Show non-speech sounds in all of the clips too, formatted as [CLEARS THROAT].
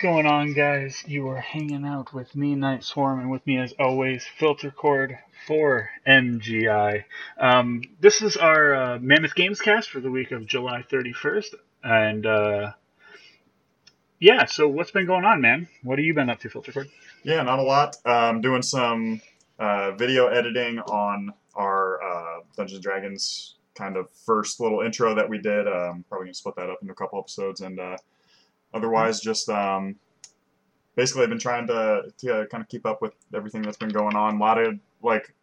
going on, guys? You are hanging out with me, Night Swarm, and with me, as always, Filter Cord for MGI. Um, this is our uh, Mammoth Games cast for the week of July 31st, and uh, yeah. So, what's been going on, man? What have you been up to, Filter Cord? Yeah, not a lot. Um, doing some uh, video editing on our uh, Dungeons Dragons kind of first little intro that we did. Um, probably gonna split that up into a couple episodes, and uh, otherwise just um, basically I've been trying to to kind of keep up with everything that's been going on. A lot of like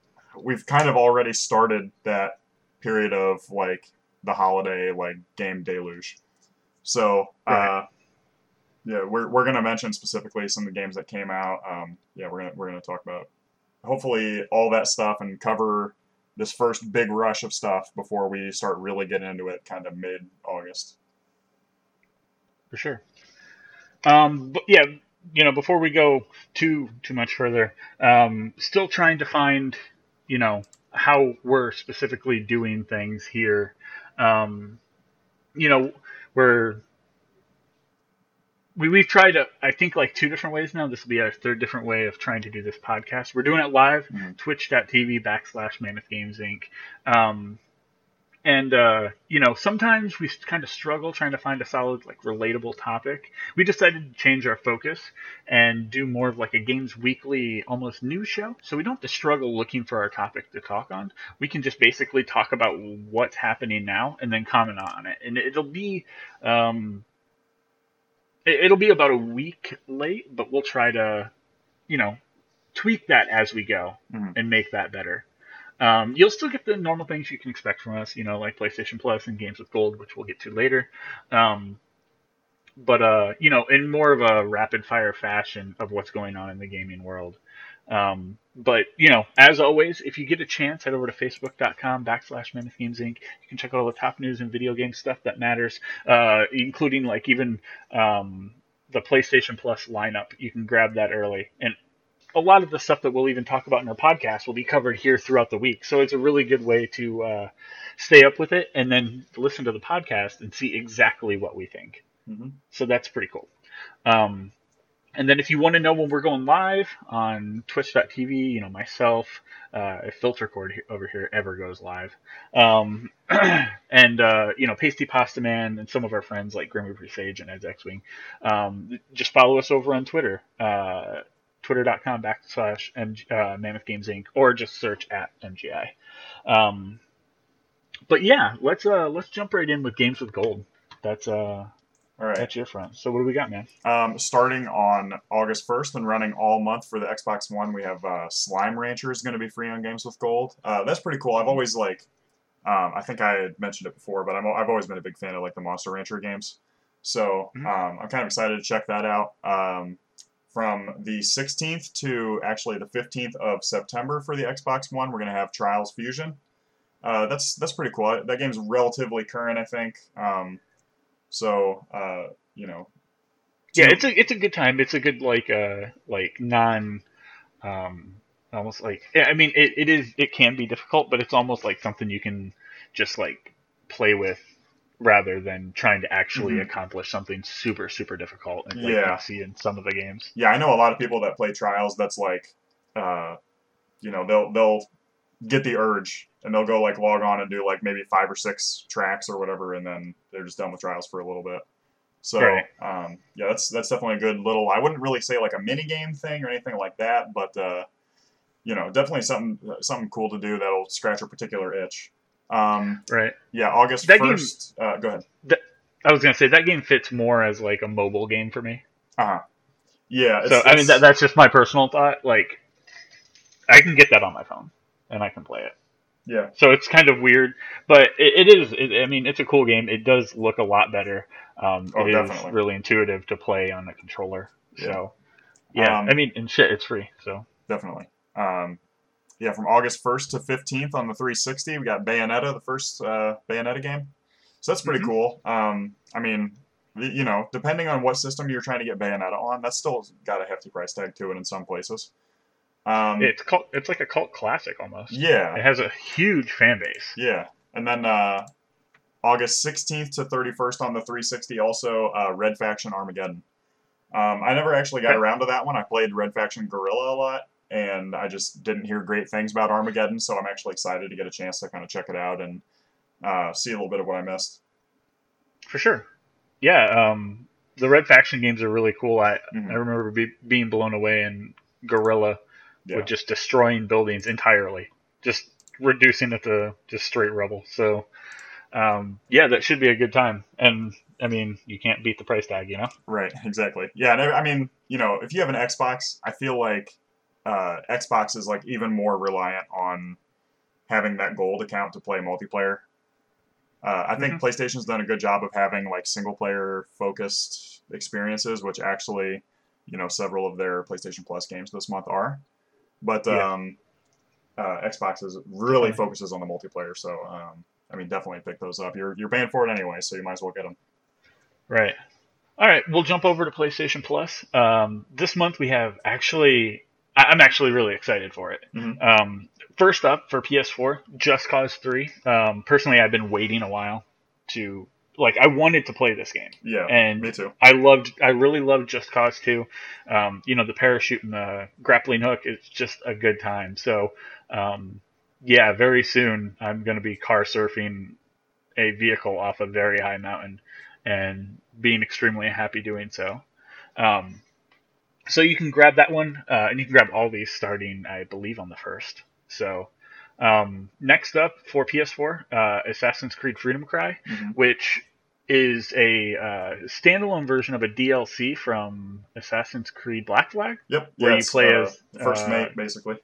we've kind of already started that period of like the holiday like game deluge. So Right. uh, yeah, we're, we're gonna mention specifically some of the games that came out. Um, yeah, we're gonna we're gonna talk about hopefully all that stuff and cover this first big rush of stuff before we start really getting into it kind of mid August. For sure. Um, but yeah, you know, before we go too too much further, um, still trying to find, you know, how we're specifically doing things here. Um, you know, we're we we've tried uh, I think like two different ways now. This will be our third different way of trying to do this podcast. We're doing it live, Mhm. twitch.tv backslash Mammoth Games Inc. Um, and uh, you know, sometimes we kind of struggle trying to find a solid, like, relatable topic. We decided to change our focus and do more of like a games weekly, almost news show. So we don't have to struggle looking for our topic to talk on. We can just basically talk about what's happening now and then comment on it. And it'll be, um, it- it'll be about a week late, but we'll try to, you know, tweak that as we go Mhm. and make that better. Um, you'll still get the normal things you can expect from us, you know, like PlayStation Plus and games with gold, which we'll get to later. Um, but uh, you know, in more of a rapid fire fashion of what's going on in the gaming world. Um, but you know, as always, if you get a chance, head over to facebook.com backslash Mammoth Games Inc. You can check out all the top news and video game stuff that matters, uh, including like even um, the PlayStation Plus lineup. You can grab that early, and a lot of the stuff that we'll even talk about in our podcast will be covered here throughout the week. So it's a really good way to uh, stay up with it and then listen to the podcast and see exactly what we think. Mhm. So that's pretty cool. Um, and then if you want to know when we're going live on twitch.tv, you know, myself, uh, if Filter Cord over here ever goes live, um, [CLEARS THROAT] and, uh, you know, Pasty Pasta Man and some of our friends like Grim Reaper Sage and Ed's X-Wing, um, just follow us over on Twitter, uh, twitter.com backslash MG, uh, Mammoth Games Inc. or just search at MGI. Um, but yeah, let's, uh, let's jump right in with Games with Gold. That's, uh, All right. that's your front. So what do we got, man? Um, starting on August 1st and running all month for the Xbox One, we have uh, Slime Rancher is going to be free on Games with Gold. Uh, that's pretty cool. I've always like, um, I think I had mentioned it before, but I'm, I've always been a big fan of like the Monster Rancher games. So Mhm. um, I'm kind of excited to check that out. From the 16th to actually the 15th of September for the Xbox One, we're going to have Trials Fusion. Uh, that's that's pretty cool. That game's relatively current, I think. Um, so uh, you know, Yeah, it's a it's a good time. It's a good like uh like non um almost like I mean it, it is it can be difficult, but it's almost like something you can just like play with rather than trying to actually Mhm. accomplish something super super difficult and like Yeah. you see in some of the games. yeah, I know a lot of people that play trials. That's like, uh, you know, they'll they'll get the urge and they'll go like log on and do like maybe five or six tracks or whatever, and then they're just done with trials for a little bit. So Right. um, yeah, that's that's definitely a good little. I wouldn't really say like a mini game thing or anything like that, but uh, you know, definitely something something cool to do that'll scratch a particular itch. Um, Right. yeah, August That game- first. Uh, go ahead. That, I was gonna say that game fits more as like a mobile game for me. Uh huh. Yeah. It's, so I mean that, that's just my personal thought. Like I can get that on my phone and I can play it. yeah. So it's kind of weird, but it, it is. It, I mean, it's a cool game. It does look a lot better. Um, Oh, it is definitely. really intuitive to play on the controller. So, yeah. Um, I mean, and shit, it's free. So definitely. Um, yeah, from August 1st to 15th on the 360, we got Bayonetta, the first uh, Bayonetta game. So that's pretty Mhm. cool. Um, I mean, you know, depending on what system you're trying to get Bayonetta on, that's still got a hefty price tag to it in some places. Um, it's cult, It's like a cult classic almost. yeah, It has a huge fan base. yeah. And then uh, August 16th to 31st on the 360, also uh, Red Faction Armageddon. Um, I never actually got around to that one. I played Red Faction Guerrilla a lot, and I just didn't hear great things about Armageddon. So I'm actually excited to get a chance to kind of check it out and uh, see a little bit of what I missed. For sure. Yeah, um, the Red Faction games are really cool. I, Mhm. I remember be, being blown away in Guerrilla Yeah. with just destroying buildings entirely, just reducing it to just straight rubble. So, um, yeah, that should be a good time. And I mean, you can't beat the price tag, you know. Right, exactly. Yeah, and I I mean, you know, if you have an Xbox, I feel like uh, Xbox is like even more reliant on having that gold account to play multiplayer. Uh, I think PlayStation's done a good job of having like single player focused experiences, which actually, you know, several of their PlayStation Plus games this month are. But Yeah. um, uh, Xbox is really Okay. focuses on the multiplayer, so um, I mean, definitely pick those up. You're you're paying for it anyway, so you might as well get them. Right. All right, we'll jump over to PlayStation Plus. Um, this month we have actually, I- I'm actually really excited for it. Mhm. Um, first up for PS4, Just Cause 3. Um, personally, I've been waiting a while to like. I wanted to play this game. Yeah, And me too. I loved, I really loved Just Cause 2. Um, you know, the parachute and the grappling hook is just a good time. So, um, yeah, very soon I'm going to be car surfing a vehicle off a very high mountain and being extremely happy doing so. Um, so you can grab that one, uh, and you can grab all these starting, I believe, on the first. So, um, next up for PS4, uh, Assassin's Creed Freedom Cry Mhm. which is a uh, standalone version of a DLC from Assassin's Creed Black Flag. Yep. where yeah, you play uh, as, first uh, mate, basically.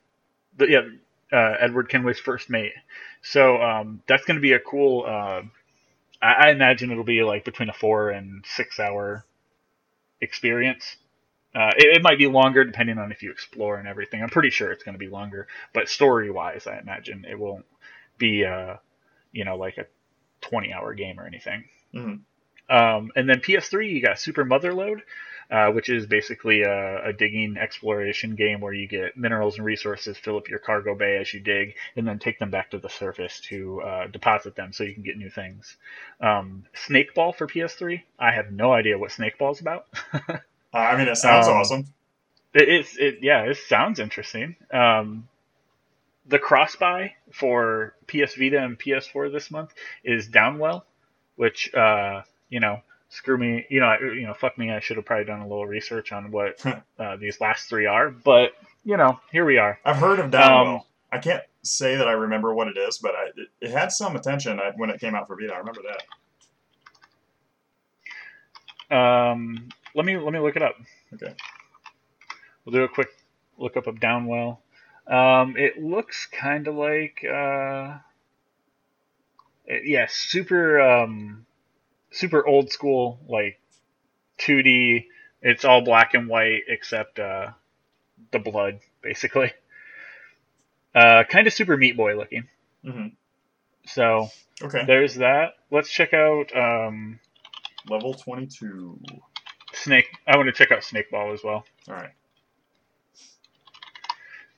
The, yeah, uh, Edward Kenway's first mate. So um, that's going to be a cool. Uh, I, I imagine it'll be like between a four and six hour experience. Uh, it, it might be longer depending on if you explore and everything. I'm pretty sure it's going to be longer, but story wise, I imagine it won't be, uh, you know, like a 20 hour game or anything. Mhm. Um, and then PS3, you got Super Motherload, uh, which is basically a, a digging exploration game where you get minerals and resources, fill up your cargo bay as you dig, and then take them back to the surface to uh, deposit them so you can get new things. Um, Snakeball for PS3, I have no idea what Snakeball is about. [LAUGHS] Uh, I mean, it sounds Um, awesome. It, it's it yeah, it sounds interesting. Um, the cross buy for PS Vita and PS4 this month is Downwell, which uh, you know, screw me, you know, I- you know, fuck me. I should have probably done a little research on what [LAUGHS] uh, these last three are, but you know, here we are. I've heard of Downwell. um, I can't say that I remember what it is, but I, it, it had some attention when it came out for Vita. I remember that. Um, let me let me look it up. Okay. We'll do a quick look up of Downwell. Um, it looks kind of like, uh, it- yeah, super, um, super old school, like 2D. It's all black and white except uh, the blood, basically. [LAUGHS] Uh, kind of super Meat Boy looking. Mm-hmm. So Okay. there's that. Let's check out um, Level 22. Snake. I want to check out Snakeball as well, All right.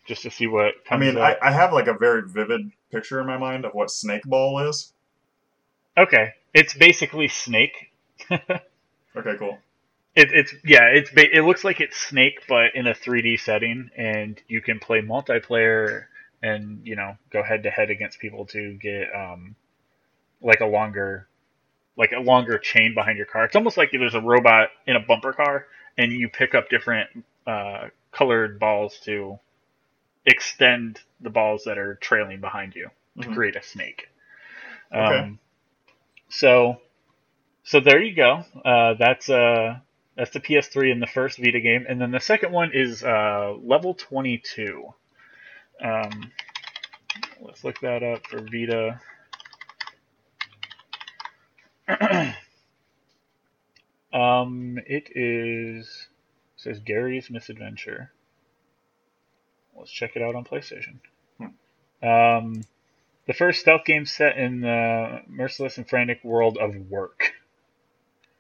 just to see what I mean. I, I have like a very vivid picture in my mind of what Snake Ball is. Okay, it's basically Snake. [LAUGHS] Okay, cool. it's yeah, it's ba- it looks like it's Snake, but in a 3D setting, and you can play multiplayer and you know go head to head against people to get um like a longer like a longer chain behind your car. It's almost like there's a robot in a bumper car, and you pick up different uh, colored balls to extend the balls that are trailing behind you to Mhm. create a snake. Okay. Um, so, so there you go. Uh, that's uh, that's the PS3 in the first Vita game, and then the second one is uh, Level 22. Um, let's look that up for Vita. [CLEARS THROAT] um, it is it says Gary's Misadventure. Let's check it out on PlayStation. Um, the first stealth game set in the merciless and frantic world of work.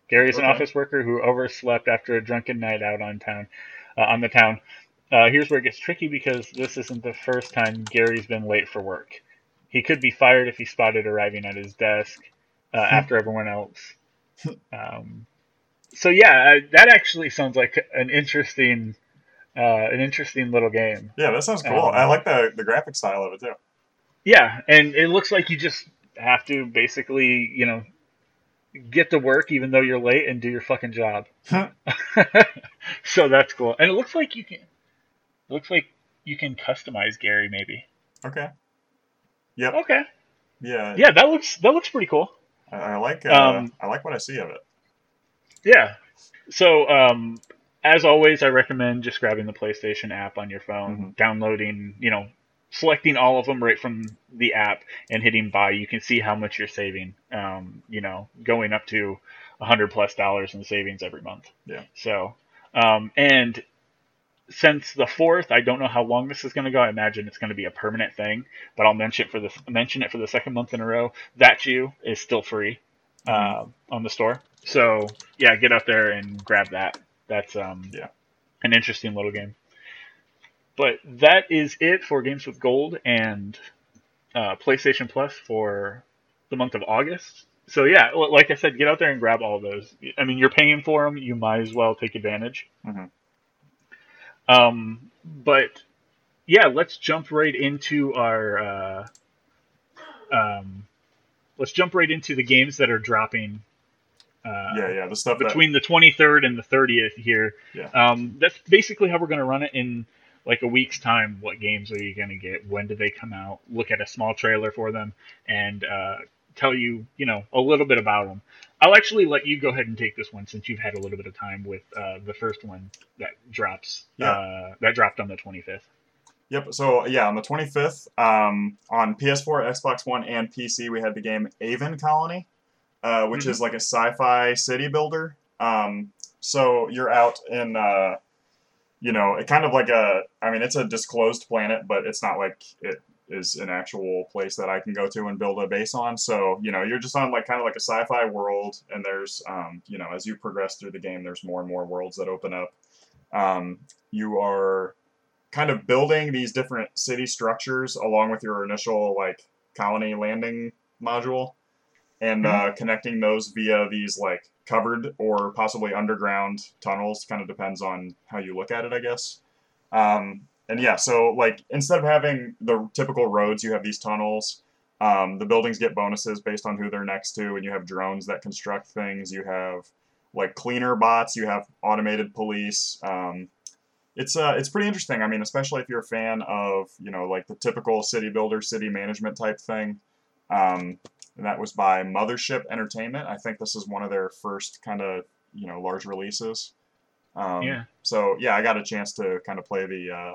Gary's an Okay. office worker who overslept after a drunken night out on town, uh, on the town. Uh, here's where it gets tricky because this isn't the first time Gary's been late for work. He could be fired if he spotted arriving at his desk uh, [LAUGHS] after everyone else. Um, so yeah, that actually sounds like an interesting, uh, an interesting little game. Yeah, that sounds cool. Um, I like the the graphic style of it too. Yeah, and it looks like you just have to basically, you know, get to work even though you're late and do your fucking job. [LAUGHS] so that's cool. And it looks like you can looks like you can customize Gary maybe. Okay. Yep. Okay. Yeah. Yeah, that looks that looks pretty cool. I, I like uh, um, I like what I see of it. Yeah. So um, as always, I recommend just grabbing the PlayStation app on your phone, mm-hmm. downloading, you know, selecting all of them right from the app and hitting buy. You can see how much you're saving. Um, you know, going up to a hundred plus dollars in savings every month. Yeah. So, um, and since the fourth, I don't know how long this is going to go. I imagine it's going to be a permanent thing, but I'll mention it for the mention it for the second month in a row. That you is still free mm-hmm. uh, on the store. So yeah, get out there and grab that. That's um yeah an interesting little game. But that is it for Games with Gold and uh, PlayStation Plus for the month of August. So yeah, like I said, get out there and grab all those. I mean, you're paying for them; you might as well take advantage. Mm-hmm. Um, but yeah, let's jump right into our. Uh, um, let's jump right into the games that are dropping uh, yeah, yeah, the stuff between that... the 23rd and the 30th here. Yeah. Um, that's basically how we're going to run it in like a week's time. What games are you going to get? When do they come out? Look at a small trailer for them and uh, tell you, you know, a little bit about them. I'll actually let you go ahead and take this one since you've had a little bit of time with uh, the first one that drops. Yeah. Uh, that dropped on the 25th. Yep. So yeah, on the 25th, um, on PS4, Xbox One, and PC, we had the game Aven Colony uh, which mm-hmm. is like a sci-fi city builder. Um, so you're out in, uh, you know, it kind of like a. I mean, it's a disclosed planet, but it's not like it is an actual place that I can go to and build a base on. So you know, you're just on like kind of like a sci-fi world, and there's, um, you know, as you progress through the game, there's more and more worlds that open up. Um, you are kind of building these different city structures along with your initial like colony landing module and mm-hmm. uh, connecting those via these like covered or possibly underground tunnels. Kind of depends on how you look at it, I guess. Um, and yeah, so like instead of having the typical roads, you have these tunnels. Um, the buildings get bonuses based on who they're next to, and you have drones that construct things. You have like cleaner bots. You have automated police. Um, it's uh, it's pretty interesting. I mean, especially if you're a fan of you know like the typical city builder, city management type thing. Um, and that was by Mothership Entertainment. I think this is one of their first kind of you know large releases. Um, yeah. So yeah, I got a chance to kind of play the uh,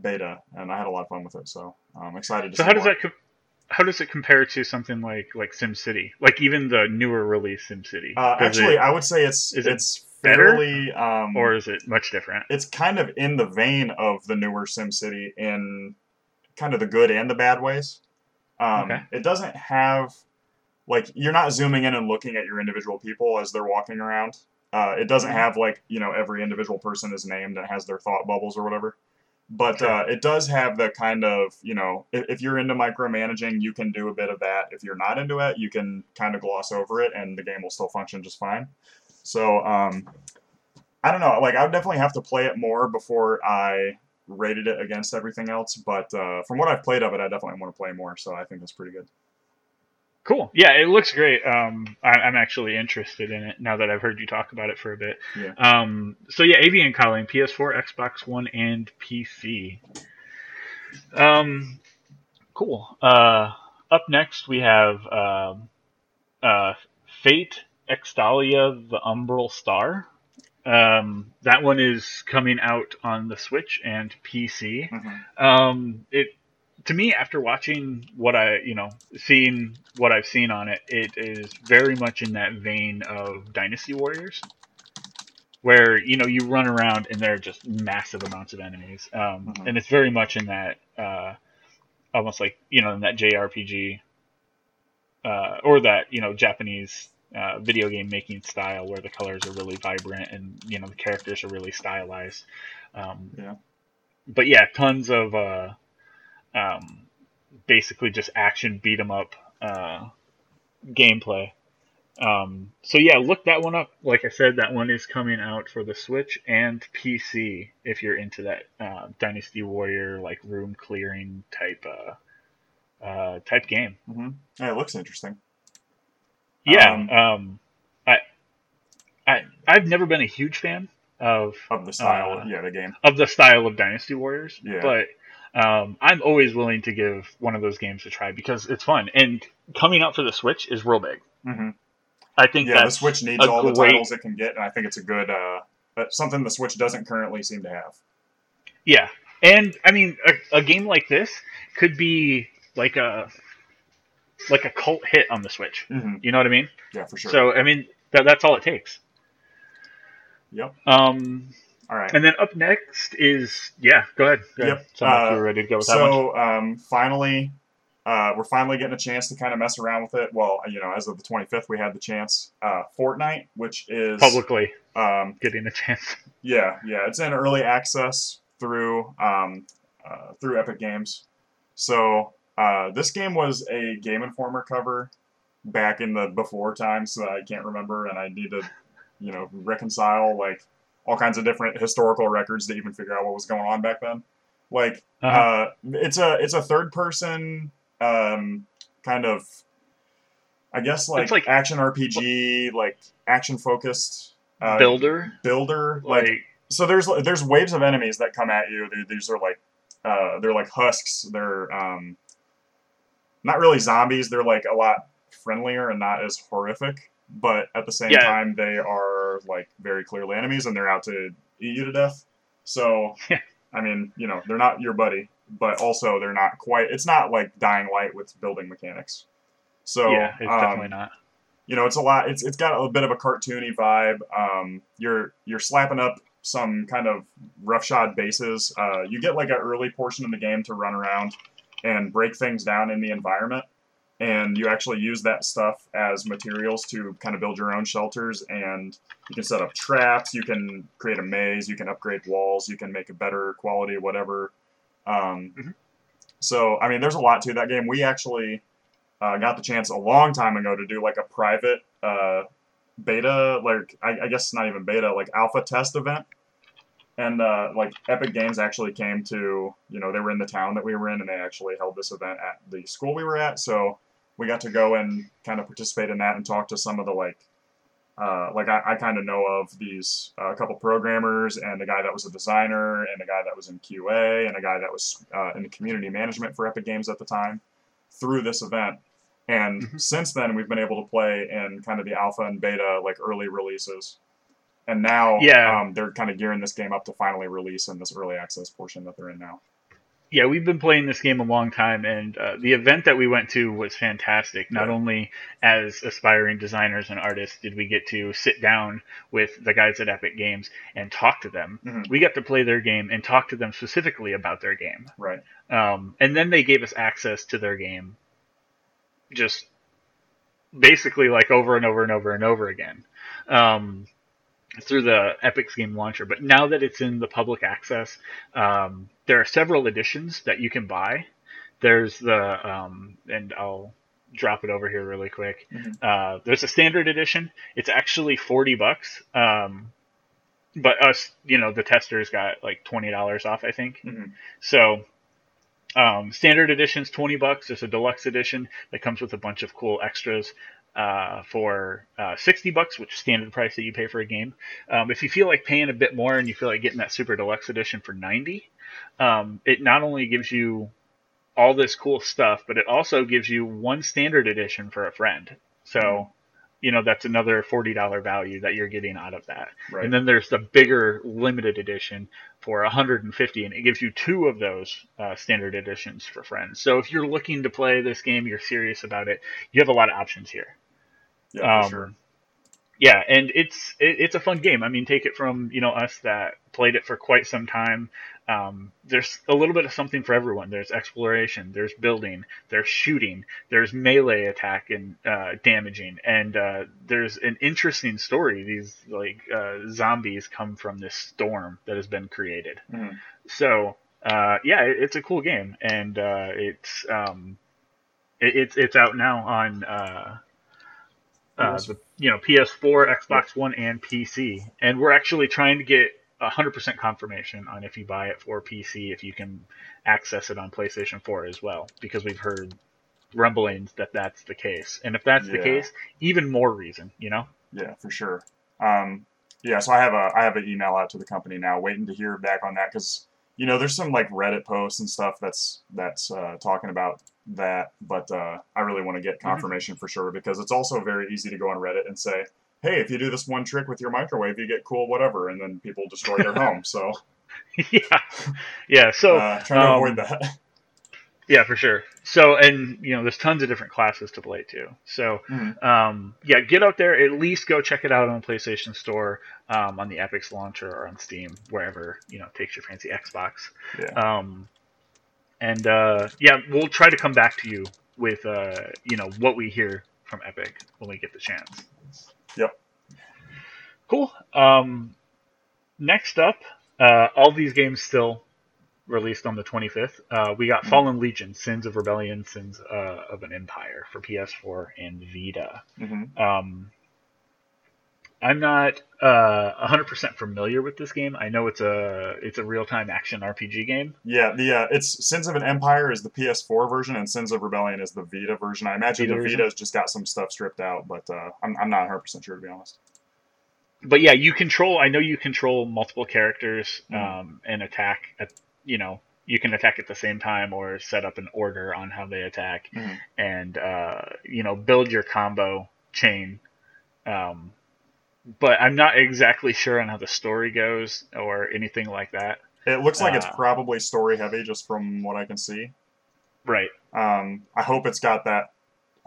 beta, and I had a lot of fun with it. So I'm excited to. So how does more. that? Co- how does it compare to something like like SimCity? Like even the newer release SimCity? Uh, actually, it, I would say it's is it's it fairly, um, or is it much different? It's kind of in the vein of the newer SimCity in kind of the good and the bad ways. Um, okay. It doesn't have like you're not zooming in and looking at your individual people as they're walking around. Uh, it doesn't mm-hmm. have like you know every individual person is named and has their thought bubbles or whatever. But sure. uh, it does have the kind of you know if, if, you're into micromanaging, you can do a bit of that. If you're not into it, you can kind of gloss over it, and the game will still function just fine. So um, I don't know. Like I would definitely have to play it more before I rated it against everything else. But uh, from what I've played of it, I definitely want to play more. So I think that's pretty good. Cool. Yeah, it looks great. Um, I, am actually interested in it now that I've heard you talk about it for a bit. Yeah. Um, so yeah, Aven Colony, PS4, Xbox One, and PC. Um, cool. Uh, up next we have uh, uh, Fate Extella: The Umbral Star. Um, that one is coming out on the Switch and PC. Mm-hmm. Um, it to me, after watching what I, you know, seeing what I've seen on it, it is very much in that vein of Dynasty Warriors, where you know you run around and there are just massive amounts of enemies, um, mm-hmm. and it's very much in that, uh, almost like you know, in that JRPG, uh, or that you know Japanese uh, video game making style where the colors are really vibrant and you know the characters are really stylized. Um, yeah. But yeah, tons of uh, um, basically just action beat 'em up uh, gameplay. Um, so yeah, look that one up. Like I said, that one is coming out for the Switch and PC if you're into that uh, Dynasty Warrior like room clearing type uh, uh, type game. hmm Yeah, it looks interesting. Yeah, Um, um, I, I I've never been a huge fan of Of the style, Uh, yeah, the game. of the style of Dynasty Warriors, Yeah. but um, I'm always willing to give one of those games a try because it's fun and coming out for the Switch is real big. hmm I think Yeah, the Switch needs all the titles it can get, and I think it's a good uh, something the Switch doesn't currently seem to have. Yeah, and I mean, a, a game like this could be like a like a cult hit on the Switch. hmm You know what I mean? Yeah, for sure. So I mean, that, that's all it takes. yep. Um, All right. and then up next is yeah, go ahead. Go. Yep, Sound like uh, you were ready to go with that one. So um, finally, uh, we're finally getting a chance to kind of mess around with it. Well, you know, as of the 25th, we had the chance. Uh, Fortnite, which is Publicly um, getting a chance. [LAUGHS] yeah, yeah, it's in early access through um, uh, through Epic Games. So uh, this game was a Game Informer cover back in the before times that I can't remember, and I need to, you know, reconcile like all kinds of different historical records to even figure out what was going on back then. Like Uh-huh. uh, it's a it's a third person um, kind of, I guess like, like- action RPG, like action focused uh, Builder, builder. Like, like so, there's there's waves of enemies that come at you. They- These are like uh, they're like husks. They're um, not really zombies. They're like a lot friendlier and not as horrific. But at the same Yeah. time, they are like very clearly enemies, and they're out to eat you to death. So, I mean, you know, they're not your buddy, but also they're not quite. It's not like Dying Light with building mechanics. So, yeah, it's um, definitely not. you know, it's a lot. It's it's got a bit of a cartoony vibe. Um, you're you're slapping up some kind of roughshod bases. Uh, you get like an early portion of the game to run around and break things down in the environment, and you actually use that stuff as materials to kind of build your own shelters. And you can set up traps. You can create a maze. You can upgrade walls. You can make a better quality, whatever. Um, Mhm. So I mean, there's a lot to that game. We actually uh, got the chance a long time ago to do like a private uh, beta, like I, I guess not even beta, like alpha test event. And uh, like Epic Games actually came to, you know, they were in the town that we were in, and they actually held this event at the school we were at. So we got to go and kind of participate in that and talk to some of the like, uh, like I, I kind of know of these uh, a couple programmers and the guy that was a designer and the guy that was in QA and a guy that was uh, in the community management for Epic Games at the time through this event. And Mhm. since then, we've been able to play in kind of the alpha and beta, like early releases. And now Yeah. um, they're kind of gearing this game up to finally release in this early access portion that they're in now. yeah, we've been playing this game a long time, and uh, the event that we went to was fantastic. Not Yeah. only as aspiring designers and artists did we get to sit down with the guys at Epic Games and talk to them, Mhm. we got to play their game and talk to them specifically about their game. Right. Um, and then they gave us access to their game just basically like over and over and over and over again um, through the Epic's game launcher. But now that it's in the public access, um, there are several editions that you can buy. There's the, um, and I'll drop it over here really quick. Mhm. Uh, there's a standard edition. It's actually 40 bucks. Um, but us, you know, the testers got like $20 off, I think. Mhm. So, um, standard edition's 20 bucks. There's a deluxe edition that comes with a bunch of cool extras uh, for uh, 60 bucks, which is standard price that you pay for a game. Um, if you feel like paying a bit more and you feel like getting that super deluxe edition for 90, um, it not only gives you all this cool stuff, but it also gives you one standard edition for a friend. So, you know, that's another $40 value that you're getting out of that. Right. And then there's the bigger limited edition for 150, and it gives you two of those uh, standard editions for friends. So if you're looking to play this game, you're serious about it, you have a lot of options here. Yeah, um, sure. Yeah, and it's it, it's a fun game. I mean, take it from you know us that played it for quite some time. Um, there's a little bit of something for everyone. There's exploration, there's building, there's shooting, there's melee attack and uh, damaging, and uh, there's an interesting story. These like uh, zombies come from this storm that has been created. Mhm. So uh, yeah, it, it's a cool game, and uh, it's um, it, it's it's out now on uh, the you know PS4, Xbox One, and PC, and we're actually trying to get 100% confirmation on if you buy it for PC, if you can access it on PlayStation 4 as well, because we've heard rumblings that that's the case. And if that's the case, even more reason, you know? Yeah, for sure. Um, yeah, so I have a I have an email out to the company now, waiting to hear back on that because you know there's some like Reddit posts and stuff that's that's uh, talking about that, but uh, I really want to get confirmation for sure because it's also very easy to go on Reddit and say, hey, if you do this one trick with your microwave, you get cool whatever, and then people destroy their home. So [LAUGHS] yeah, yeah. So uh, trying to um, avoid that. Yeah, for sure. So, and you know, there's tons of different classes to play too. So, Mhm. um, yeah, get out there. At least go check it out on the PlayStation Store, um, on the Epic's launcher, or on Steam, wherever you know takes your fancy Xbox. Yeah. Um, and uh, yeah, we'll try to come back to you with uh, you know what we hear from Epic when we get the chance. Yep. Cool. Um, next up, uh, all these games still released on the 25th. Uh, we got Mhm. Fallen Legion, Sins of Rebellion, Sins uh, of an Empire for PS4 and Vita. hmm Um, I'm not uh, 100% familiar with this game. I know it's a it's a real time action RPG game. Yeah, the uh, it's Sins of an Empire is the PS4 version, and Sins of Rebellion is the Vita version. I imagine Vita the version? Vita's just got some stuff stripped out, but uh, I'm I'm not 100 percent sure to be honest. But yeah, you control. I know you control multiple characters Mhm. um, and attack. At you know you can attack at the same time or set up an order on how they attack, Mhm. and uh, you know build your combo chain. Um, but I'm not exactly sure on how the story goes or anything like that. It looks like it's Uh, probably story heavy, just from what I can see. Right. Um, I hope it's got that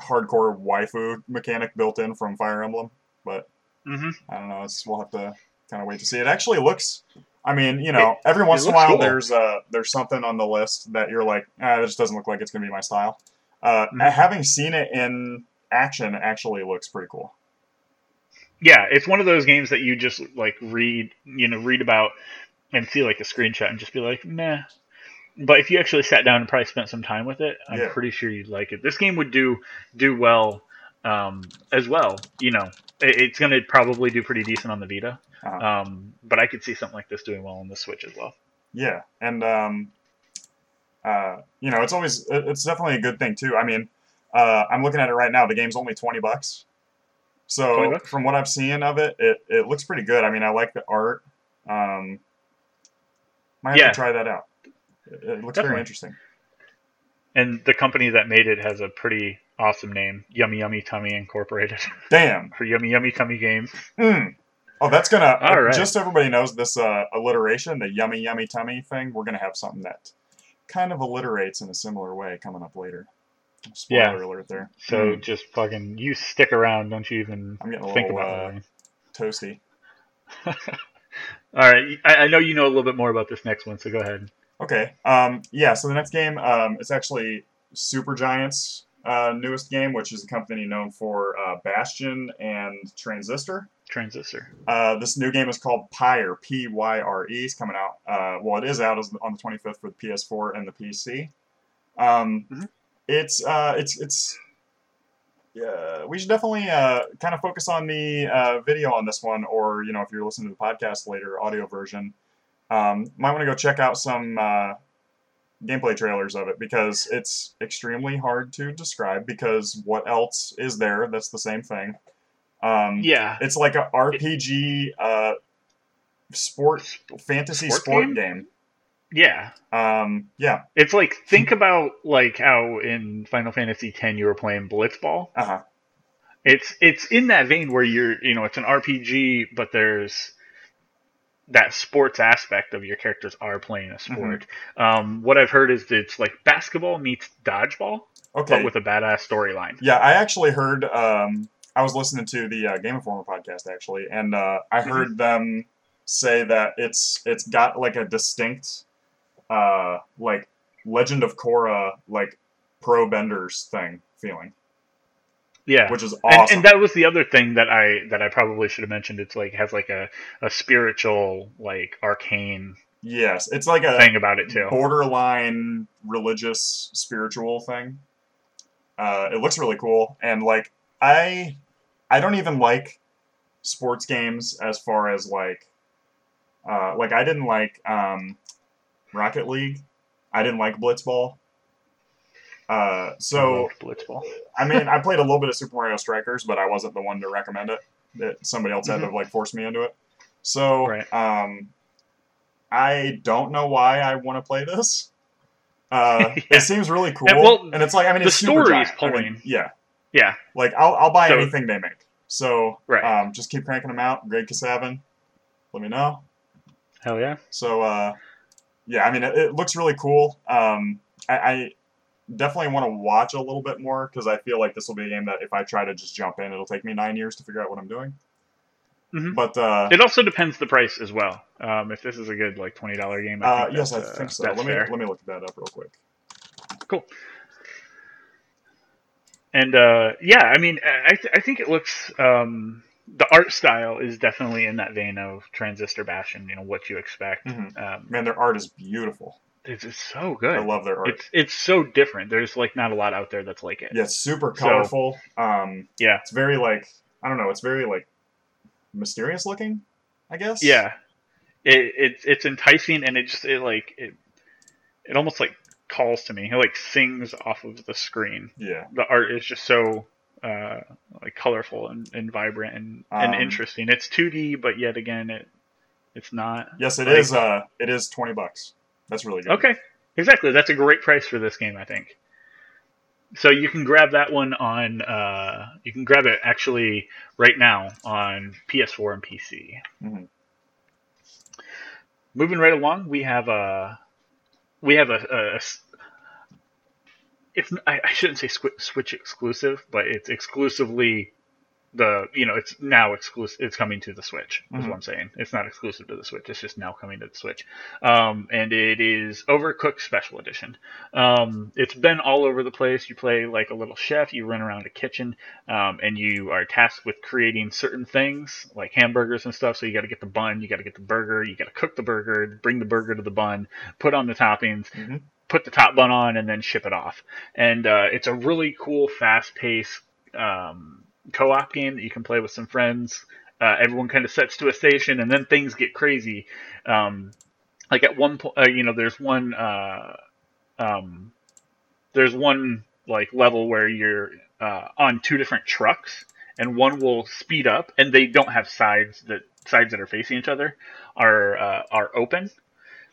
hardcore waifu mechanic built in from Fire Emblem, but Mm-hmm. I don't know. It's, we'll have to kind of wait to see. It actually looks. I mean, you know, every once in a while cool. there's uh there's something on the list that you're like, ah, this doesn't look like it's gonna be my style. Uh, Mhm. Having seen it in action, actually looks pretty cool. Yeah, it's one of those games that you just like read, you know, read about and see like a screenshot and just be like, meh. But if you actually sat down and probably spent some time with it, I'm Yeah. pretty sure you'd like it. This game would do do well um, as well. You know, it, it's going to probably do pretty decent on the Vita, Uh-huh. um, but I could see something like this doing well on the Switch as well. Yeah, and um, uh, you know, it's always it's definitely a good thing too. I mean, uh, I'm looking at it right now. The game's only twenty bucks. So from what I've seen of it, it, it looks pretty good. I mean, I like the art. Um, might have Yeah. to try that out. It, it looks Definitely. very interesting. And the company that made it has a pretty awesome name, Yummy Yummy Tummy Incorporated, [LAUGHS] Damn. for Yummy Yummy Tummy Games. Mm. Oh, that's gonna. All right. Just so everybody knows this uh, alliteration, the yummy yummy tummy thing. We're gonna have something that kind of alliterates in a similar way coming up later. Spoiler Yeah. alert there. So Mm. just fucking, you stick around. Don't you even I'm getting a think little about uh, it. toasty. [LAUGHS] All right, I, I know you know a little bit more about this next one, so go ahead. Okay. Um, yeah. So the next game, um, it's actually Supergiant's uh, newest game, which is a company known for uh, Bastion and Transistor. Transistor. Uh, this new game is called Pyre, P Y R E. It's coming out. Uh, well, it is out on the 25th for the PS4 and the PC. Um, Mhm. It's uh, it's it's. Yeah, we should definitely uh, kind of focus on the uh, video on this one, or you know, if you're listening to the podcast later, audio version, um, might want to go check out some uh, gameplay trailers of it because it's extremely hard to describe. Because what else is there that's the same thing? Um, Yeah. it's like a RPG uh, sport fantasy Sport sport game? game. Yeah. Um, yeah. It's like think about like how in Final Fantasy X you were playing Blitzball. Uh huh. It's it's in that vein where you're you know it's an RPG, but there's that sports aspect of your characters are playing a sport. Um, what I've heard is that it's like basketball meets dodgeball, Okay. but with a badass storyline. Yeah, I actually heard. Um, I was listening to the uh, Game Informer podcast actually, and uh, I Mhm. heard them say that it's it's got like a distinct, uh, like Legend of Korra like pro benders thing feeling, Yeah. which is And, awesome. and that was the other thing that I that I probably should have mentioned. It's like has like a, a spiritual like arcane yes, it's like a thing about it too. borderline religious spiritual thing. Uh, it looks really cool, and like I, I don't even like sports games as far as like uh, like I didn't like um, Rocket League. I didn't like Blitzball. Uh, so Blitzball. I mean, I played a little bit of Super Mario Strikers, but I wasn't the one to recommend it. That somebody else had to like force me into it. So Right. um, I don't know why I want to play this. Uh, Yeah. [LAUGHS] It seems really cool, And, well, and it's like I mean, the it's super story's giant. I mean, pulling. yeah, Yeah. like I'll I'll buy So- anything they make. So Right. um, just keep cranking them out. Greg Kasavin, let me know. Hell yeah. So uh, yeah, I mean, it, it looks really cool. Um, I, I definitely want to watch a little bit more because I feel like this will be a game that if I try to just jump in, it'll take me nine years to figure out what I'm doing. Mhm. But uh, It also depends the price as well. Um, if this is a good like twenty dollar game, I uh, think yes, I uh, think so. Let me fair. let me look that up real quick. Cool. And uh, yeah, I mean, I th- I think it looks um, the art style is definitely in that vein of Transistor Bastion. You know what you expect. Mhm. Um, Man, their art is beautiful. it's, it's so good. I love their art. It's it's so different. There's like not a lot out there that's like it. yeah, it's super So- colorful. um, Yeah. it's very like I don't know. It's very like mysterious looking. I guess. Yeah. It, it's it's enticing and it just it like it it almost like calls to me. It like sings off of the screen. Yeah. The art is just so uh, like colorful and, and vibrant and, and Um, interesting. It's 2D, but yet again it it's not. Yes, it Like- is. Uh, it is twenty bucks. That's really good. Okay, exactly. That's a great price for this game, I think. So you can grab that one on. Uh, you can grab it actually right now on PS4 and PC. Mhm. Moving right along, we have a we have a, a- It's I, I shouldn't say Switch exclusive, but it's exclusively the you know it's now exclusive. It's coming to the Switch. Is Mhm. what I'm saying. It's not exclusive to the Switch. It's just now coming to the Switch. Um, and it is Overcooked Special Edition. Um, it's been all over the place. You play like a little chef. You run around a kitchen, um, and you are tasked with creating certain things like hamburgers and stuff. So you got to get the bun, you got to get the burger, you got to cook the burger, bring the burger to the bun, put on the toppings, Mhm. Put the top bun on, and then ship it off. And uh, it's a really cool, fast-paced um, co-op game that you can play with some friends. Uh, everyone kind of sets to a station, and then things get crazy. Um, like at one point, uh, you know, there's one, uh, um, there's one like level where you're uh, on two different trucks, and one will speed up, and they don't have sides that sides that are facing each other are uh, are open,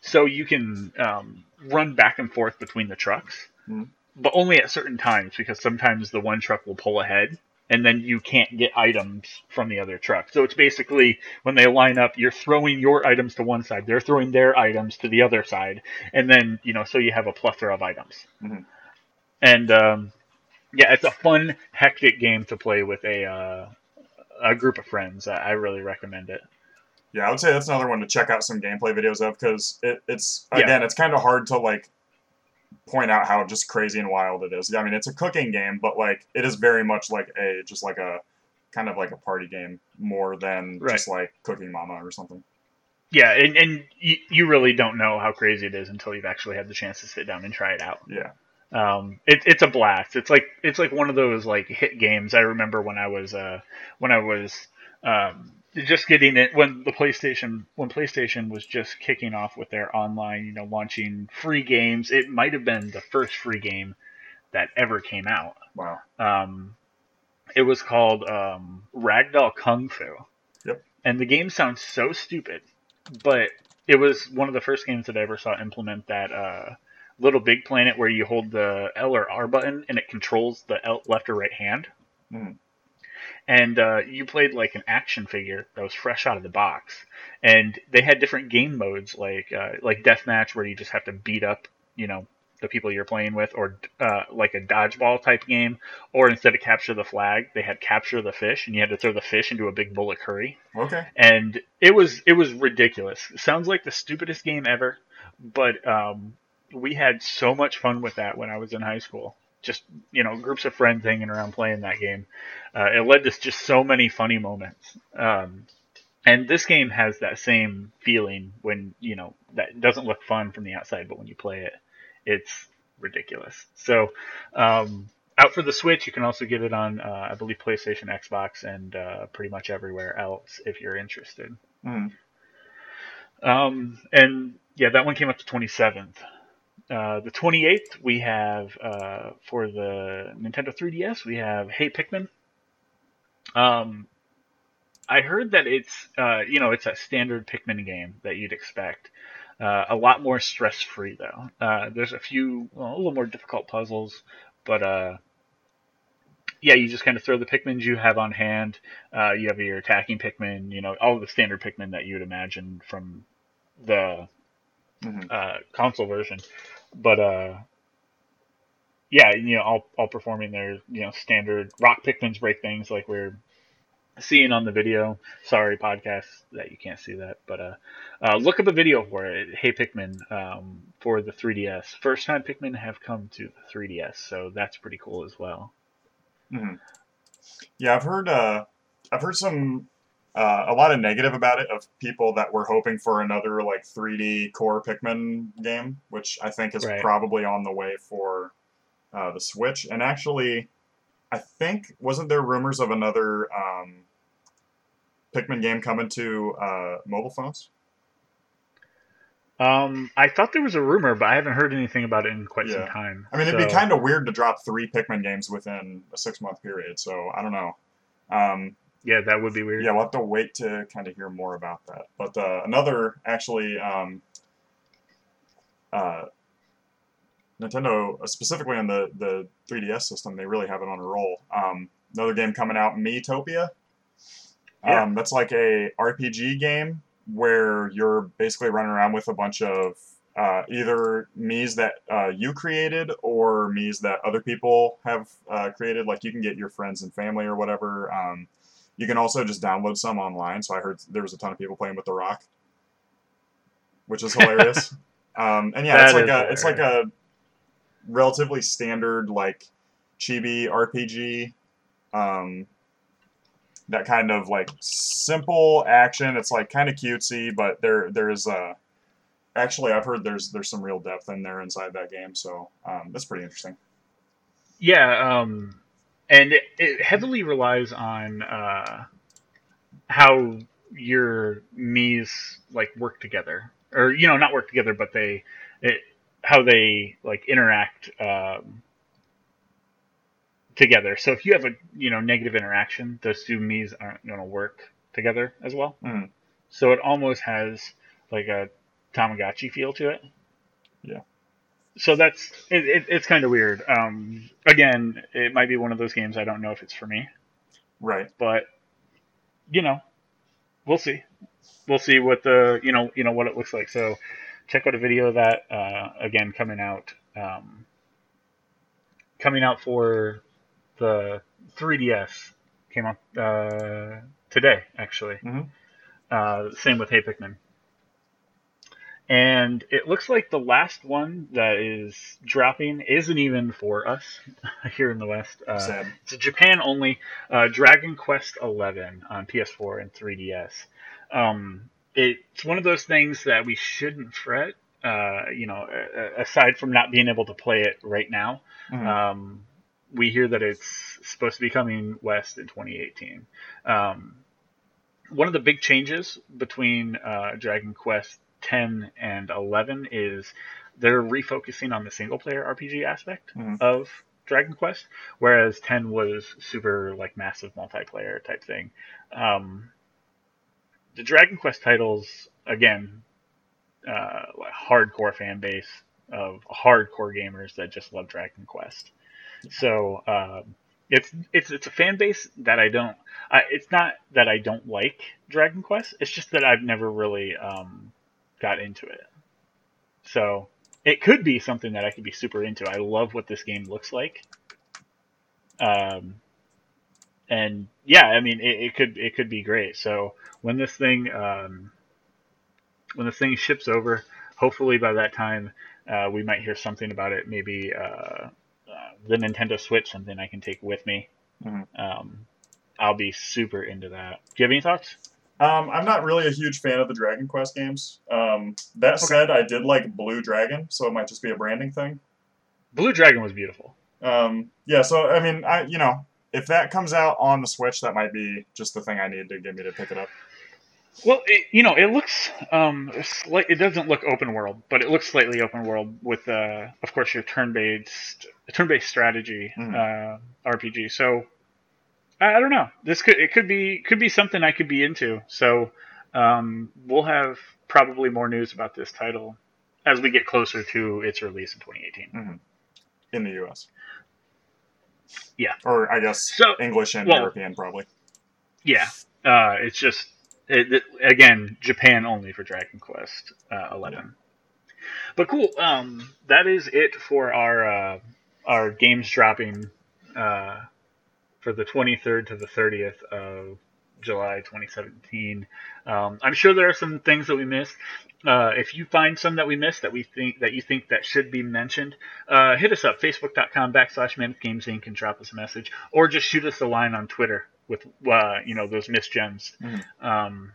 so you can um, run back and forth between the trucks, Mhm. but only at certain times because sometimes the one truck will pull ahead. And then you can't get items from the other truck. So it's basically when they line up, you're throwing your items to one side, they're throwing their items to the other side, and then you know, so you have a plethora of items. Mhm. And um, yeah, it's a fun, hectic game to play with a uh, a group of friends. I I really recommend it. Yeah, I would say that's another one to check out some gameplay videos of because it, it's Yeah. again, it's kind of hard to like point out how just crazy and wild it is. I mean, it's a cooking game, but like it is very much like a just like a kind of like a party game more than Right. just like Cooking Mama or something. Yeah, and, and you, you really don't know how crazy it is until you've actually had the chance to sit down and try it out. Yeah. Um, it, it's a blast. It's like it's like one of those like hit games. I remember when I was uh, when I was um, just getting it when the PlayStation when PlayStation was just kicking off with their online, you know, launching free games. It might have been the first free game that ever came out. Wow. Um, it was called um, Ragdoll Kung Fu. Yep. And the game sounds so stupid, but it was one of the first games that I ever saw implement that uh, little big planet where you hold the L or R button and it controls the L, left or right hand. Mhm. And uh, you played like an action figure that was fresh out of the box, and they had different game modes like uh, like deathmatch where you just have to beat up you know the people you're playing with, or uh, like a dodgeball type game, or instead of capture the flag, they had capture the fish, and you had to throw the fish into a big bowl of curry Okay. and it was it was ridiculous. Sounds like the stupidest game ever, but um, we had so much fun with that when I was in high school. Just you know, groups of friends hanging around playing that game. Uh, it led to just so many funny moments. Um, and this game has that same feeling when you know that doesn't look fun from the outside, but when you play it, it's ridiculous. So um, out for the Switch. You can also get it on, uh, I believe, PlayStation, Xbox, and uh, pretty much everywhere else if you're interested. Mhm. Um, and yeah, that one came up to 27th. Uh, the 28th, we have uh, for the Nintendo 3DS, we have Hey Pikmin. Um, I heard that it's uh, you know it's a standard Pikmin game that you'd expect. Uh, a lot more stress free though. Uh, there's a few well, a little more difficult puzzles, but uh, yeah, you just kind of throw the Pikmins you have on hand. Uh, you have your attacking Pikmin, you know, all the standard Pikmin that you would imagine from the Mhm. uh, console version. But uh, yeah, you know, all all performing their you know standard rock Pikmins break things like we're seeing on the video. Sorry, podcast that you can't see that, but uh, uh, look up a video for it. Hey Pikmin um, for the 3DS. First time Pikmin have come to the 3DS, so that's pretty cool as well. Mhm. Yeah, I've heard uh, I've heard some uh, a lot of negative about it of people that were hoping for another like 3D core Pikmin game, which I think is Right. probably on the way for uh, the Switch. And actually, I think wasn't there rumors of another um, Pikmin game coming to uh, mobile phones? Um, I thought there was a rumor, but I haven't heard anything about it in quite some time. I mean, it'd be kind of weird to drop three Pikmin games within a six month period. So I don't know. Um, yeah, that would be weird. Yeah, we'll have to wait to kind of hear more about that. But uh, another, actually, um, uh, Nintendo, uh, specifically on the, the 3DS system, they really have it on a roll. Um, another game coming out, Miitopia. Yeah. Um, that's like a RPG game where you're basically running around with a bunch of uh, either Mii's that uh, you created or Mii's that other people have uh, created. Like you can get your friends and family or whatever. Um, you can also just download some online. So I heard there was a ton of people playing with The Rock, which is hilarious. [LAUGHS] um, and yeah, That it's like is a it's like a relatively standard like chibi RPG. Um, that kind of like simple action. It's like kind of cutesy, but there there's uh actually I've heard there's there's some real depth in there inside that game. So um, that's pretty interesting. Yeah, um, and it, it heavily relies on uh, how your Mii's like work together, or you know, not work together, but they it, how they like interact um, together. So if you have a you know negative interaction, those two Mii's aren't going to work together as well. Mhm. So it almost has like a Tamagotchi feel to it. Yeah. So that's it, it, it's kind of weird. Um, again, it might be one of those games I don't know if it's for me, Right. but you know, we'll see. We'll see what the you know you know what it looks like. So check out a video of that uh, again coming out um, coming out for the 3DS came out uh, today actually. Mhm. Uh, same with Hey Pikmin. And it looks like the last one that is dropping isn't even for us [LAUGHS] here in the West. Uh, Sad. it's a Japan only uh, Dragon Quest XI on PS4 and 3DS. Um, it's one of those things that we shouldn't fret. Uh, you know, aside from not being able to play it right now, Mhm. um, we hear that it's supposed to be coming west in 2018. Um, one of the big changes between uh, Dragon Quest 10 and 11 is they're refocusing on the single player RPG aspect Mhm. of Dragon Quest, whereas 10 was super like massive multiplayer type thing. Um, the Dragon Quest titles, again, uh, like hardcore fan base of hardcore gamers that just love Dragon Quest. So um, it's it's it's a fan base that I don't. I, it's not that I don't like Dragon Quest. It's just that I've never really um, got into it. So it could be something that I could be super into. I love what this game looks like. Um, and yeah, I mean, it, it could it could be great. So when this thing um, when this thing ships over, hopefully by that time uh, we might hear something about it. Maybe uh, uh, the Nintendo Switch, something I can take with me. Mhm. Um, I'll be super into that. Do you have any thoughts? Um, I'm not really a huge fan of the Dragon Quest games. Um, that said, I did like Blue Dragon, so it might just be a branding thing. Blue Dragon was beautiful. Um, yeah, so I mean, I you know, if that comes out on the Switch, that might be just the thing I need to get me to pick it up. Well, it, you know, it looks um, slight, it doesn't look open world, but it looks slightly open world with, uh, of course, your turn-based turn-based strategy Mhm. uh, RPG. So I, don't know. This could it could be could be something I could be into. So um, we'll have probably more news about this title as we get closer to its release in 2018. in the U.S. Yeah. Or I guess So English and well- European probably. yeah, uh, it's just it, it- again Japan only for Dragon Quest uh, 11. But cool. Um, that is it for our uh, our games dropping uh, for the 23rd to the 30th of July 2017. Um, I'm sure there are some things that we missed. Uh, if you find some that we missed that we think that you think that should be mentioned, uh, hit us up facebook.com backslash Mammoth Games Inc. and drop us a message, or just shoot us a line on Twitter with uh, you know those missed gems. Mhm. Um,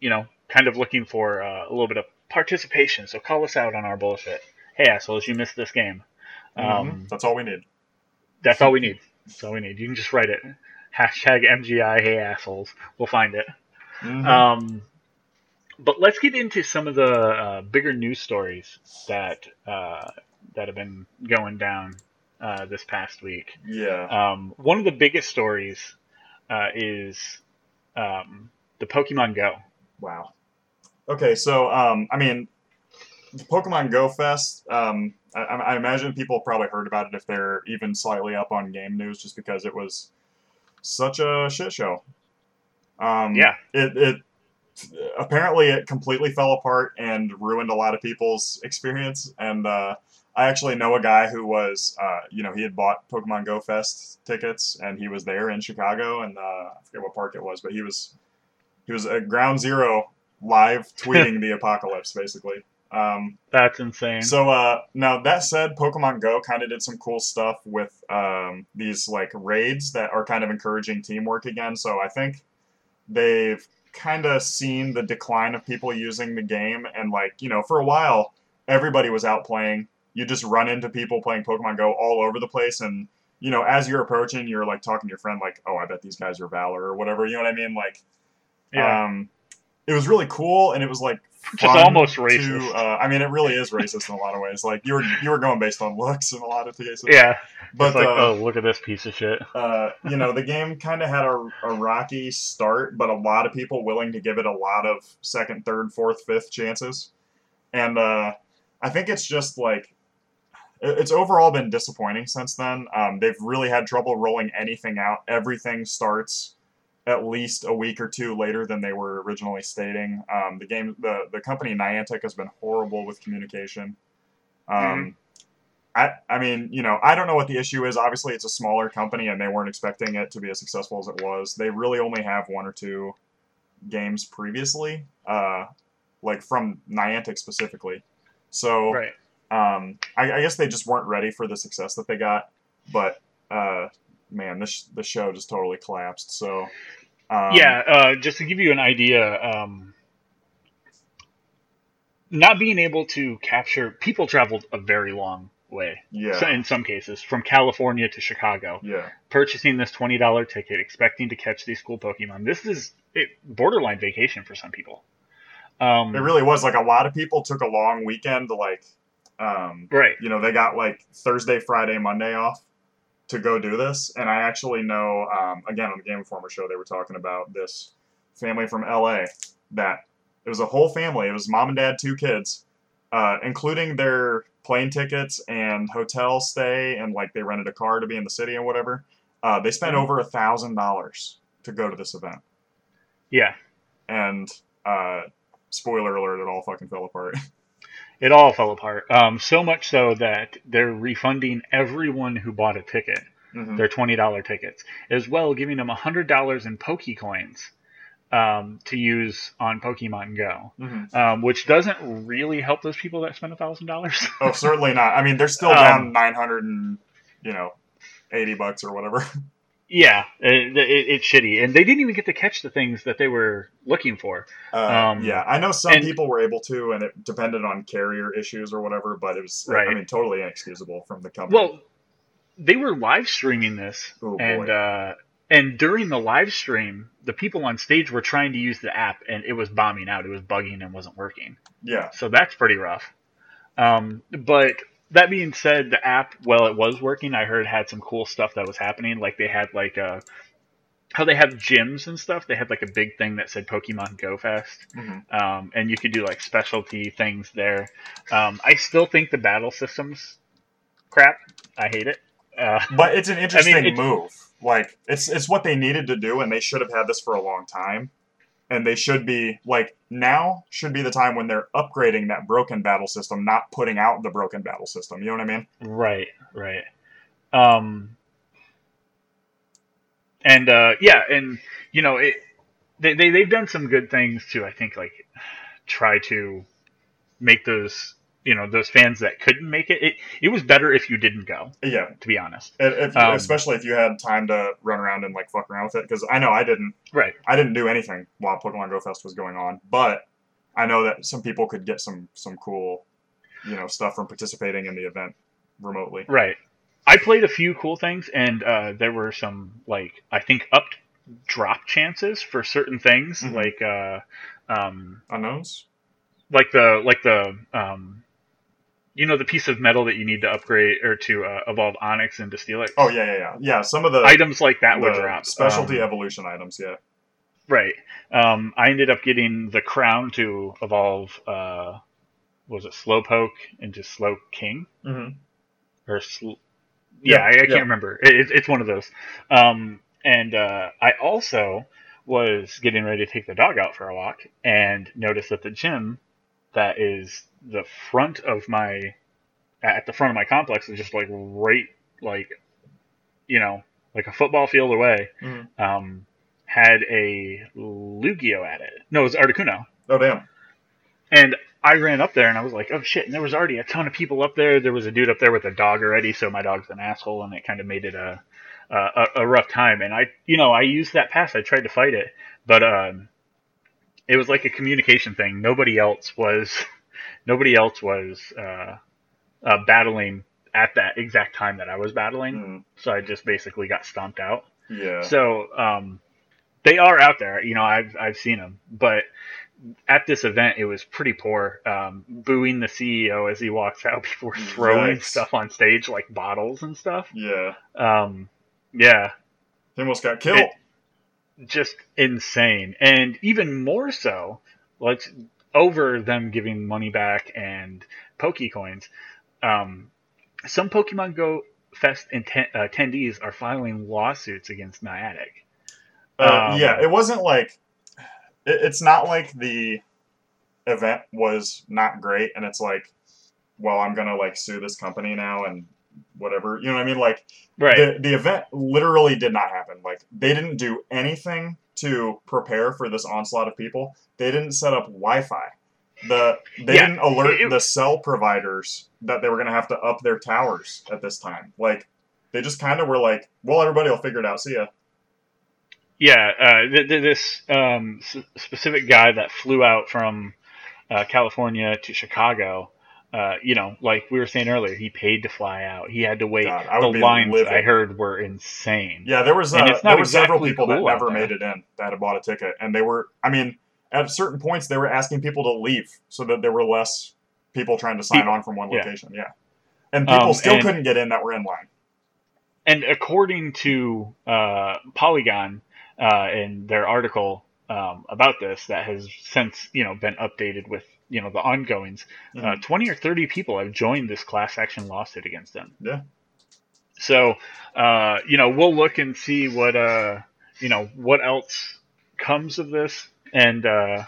you know, kind of looking for uh, a little bit of participation. So call us out on our bullshit. Hey assholes, you missed this game. Um, Mhm. That's all we need. that's all we need. All we need. You can just write it. Hashtag MGI Hey assholes. We'll find it. Mhm. Um, but let's get into some of the uh, bigger news stories that uh, that have been going down uh, this past week. yeah. Um, one of the biggest stories uh, is um, the Pokemon Go. Wow. Okay, so um, I mean, the Pokemon Go Fest. Um, I, I imagine people probably heard about it if they're even slightly up on game news, just because it was such a shit show. Um, Yeah. It it apparently it completely fell apart and ruined a lot of people's experience. And uh, I actually know a guy who was, uh, you know, he had bought Pokemon Go Fest tickets and he was there in Chicago, and uh, I forget what park it was, but he was he was at Ground Zero live tweeting [LAUGHS] the apocalypse, basically. Um, That's insane. so uh, now that said, Pokemon Go kind of did some cool stuff with um, these like raids that are kind of encouraging teamwork again. So I think they've kind of seen the decline of people using the game, and like you know, for a while, everybody was out playing. You just run into people playing Pokemon Go all over the place, and you know, as you're approaching, you're like talking to your friend, like, "Oh, I bet these guys are Valor or whatever." You know what I mean? Like, yeah. um, it was really cool, and it was like Just fun almost to, racist. uh, I mean, it really is racist in a lot of ways. Like you were you were going based on looks in a lot of cases. yeah. but it's like, uh, oh, look at this piece of shit. uh, you know, the game kind of had a, a rocky start, but a lot of people willing to give it a lot of second, third, fourth, fifth chances, and uh, I think it's just like it's overall been disappointing since then. Um, they've really had trouble rolling anything out. Everything starts at least a week or two later than they were originally stating. Um, the game, the the company Niantic has been horrible with communication. Um, I, I mean, you know, I don't know what the issue is. Obviously, it's a smaller company, and they weren't expecting it to be as successful as it was. They really only have one or two games previously, uh, like from Niantic specifically. So, Right. um, I, I guess they just weren't ready for the success that they got. But uh, man, this the show just totally collapsed. So, um, yeah, uh, just to give you an idea, um, not being able to capture people traveled a very long way. yeah, So in some cases, from California to Chicago, yeah, purchasing this twenty dollar ticket, expecting to catch these cool Pokemon. This is it, borderline vacation for some people. Um, it really was. Like a lot of people took a long weekend to like, um, right. you know, they got like Thursday, Friday, Monday off to go do this. And I actually know, um, again, on the Game Informer show, they were talking about this family from LA that it was a whole family. It was mom and dad, two kids, uh, including their plane tickets and hotel stay, and like they rented a car to be in the city and whatever. Uh, they spent Mhm. over a thousand dollars to go to this event, Yeah, and uh, spoiler alert, it all fucking fell apart. [LAUGHS] it all fell apart. Um, so much so that they're refunding everyone who bought a ticket. Mhm. their twenty dollar tickets, as well giving them hundred dollars in Pokecoins um, to use on Pokemon Go, Mhm. um, which doesn't really help those people that spend thousand dollars. Oh, certainly not. I mean, they're still [LAUGHS] Um, down nine hundred and you know, eighty bucks or whatever. [LAUGHS] Yeah, it, it, it's shitty, and they didn't even get to catch the things that they were looking for. Uh, Um, yeah, I know some and- people were able to, and it depended on carrier issues or whatever. But it was, I mean, totally inexcusable from the company. Well, they were live streaming this, Oh, and uh, and during the live stream, the people on stage were trying to use the app, and it was bombing out. It was bugging and wasn't working. Yeah. So that's pretty rough. Um, but that being said, the app, well, it was working. I heard had some cool stuff that was happening. Like they had like uh how they have gyms and stuff. They had like a big thing that said Pokemon Go Fest, Mhm. um, and you could do like specialty things there. Um, I still think the battle systems crap. I hate it. Uh, [LAUGHS] But it's an interesting it's- move. Like it's it's what they needed to do, and they should have had this for a long time. And they should be like now should be the time when they're upgrading that broken battle system, not putting out the broken battle system. You know what I mean? Right, right. Um, and uh, yeah, and you know, it they, they they've done some good things to I think like try to make those you know those fans that couldn't make it. It it was better if you didn't go, Yeah. to be honest. Um, especially if you had time to run around and like fuck around with it, because I know I didn't. Right. I didn't do anything while Pokemon Go Fest was going on, but I know that some people could get some some cool, you know, stuff from participating in the event remotely. Right. I played a few cool things, and uh, there were some like I think up drop chances for certain things, Mhm. like uh, um, Unowns. like the like the um, you know the piece of metal that you need to upgrade or to uh, evolve Onix into Steelix. Oh yeah, yeah, yeah. Yeah, some of the items like that would drop. specialty Um, evolution items. Yeah. right. Um, I ended up getting the crown to evolve. Uh, was it Slowpoke into Slow King Mm-hmm. or sl- yeah, Yeah, I, I can't yeah. remember. It, it's- it's one of those. Um, and uh, I also was getting ready to take the dog out for a walk and noticed that the gym that is the front of my at the front of my complex is just like right like you know like a football field away Mhm. um, had a Lugia at it. No, it was Articuno. Oh damn. And I ran up there and I was like, oh shit. And there was already a ton of people up there. There was a dude up there with a dog already. So my dog's an asshole and it kind of made it a, a, a rough time. And I, you know, I used that pass. I tried to fight it, but, um, it was like a communication thing. Nobody else was, [LAUGHS] nobody else was, uh, uh, battling at that exact time that I was battling. Mm, So I just basically got stomped out. yeah. So um, they are out there. You know, I've I've seen them, but at this event, it was pretty poor. Um, booing the CEO as he walks out [LAUGHS] before throwing Yikes. stuff on stage like bottles and stuff. yeah. Um, yeah, He almost got killed. It- just insane, and even more so, let's over them giving money back and Pokecoins. Um, some Pokemon Go Fest inten- uh, attendees are filing lawsuits against Niantic. Uh, Um, yeah, it wasn't like it, it's not like the event was not great, and it's like, well, I'm gonna like sue this company now and whatever. You know what I mean? Like Right. the the event literally did not happen. Like they didn't do anything to prepare for this onslaught of people. They didn't set up Wi-Fi. The they Yeah, didn't alert it- the cell providers that they were gonna have to up their towers at this time. Like they just kind of were like, well, everybody will figure it out. See ya. Yeah, uh, th- th- this um, s- specific guy that flew out from uh, California to Chicago, uh, you know, like we were saying earlier, he paid to fly out. He had to wait. God, I the lines livid. I heard were insane. Yeah, there was uh, And it's not there were several people that cool out never made it in that had bought a ticket, and they were. I mean, at certain points, they were asking people to leave so that there were less people trying to sign People, on from one yeah. location. Yeah, and people Um, still and- couldn't get in that were in line. And according to uh, Polygon uh, in their article um, about this, that has since you know been updated with you know the ongoings, uh, Mhm. twenty or thirty people have joined this class action lawsuit against them. Yeah. So uh, you know we'll look and see what uh, you know what else comes of this, and uh,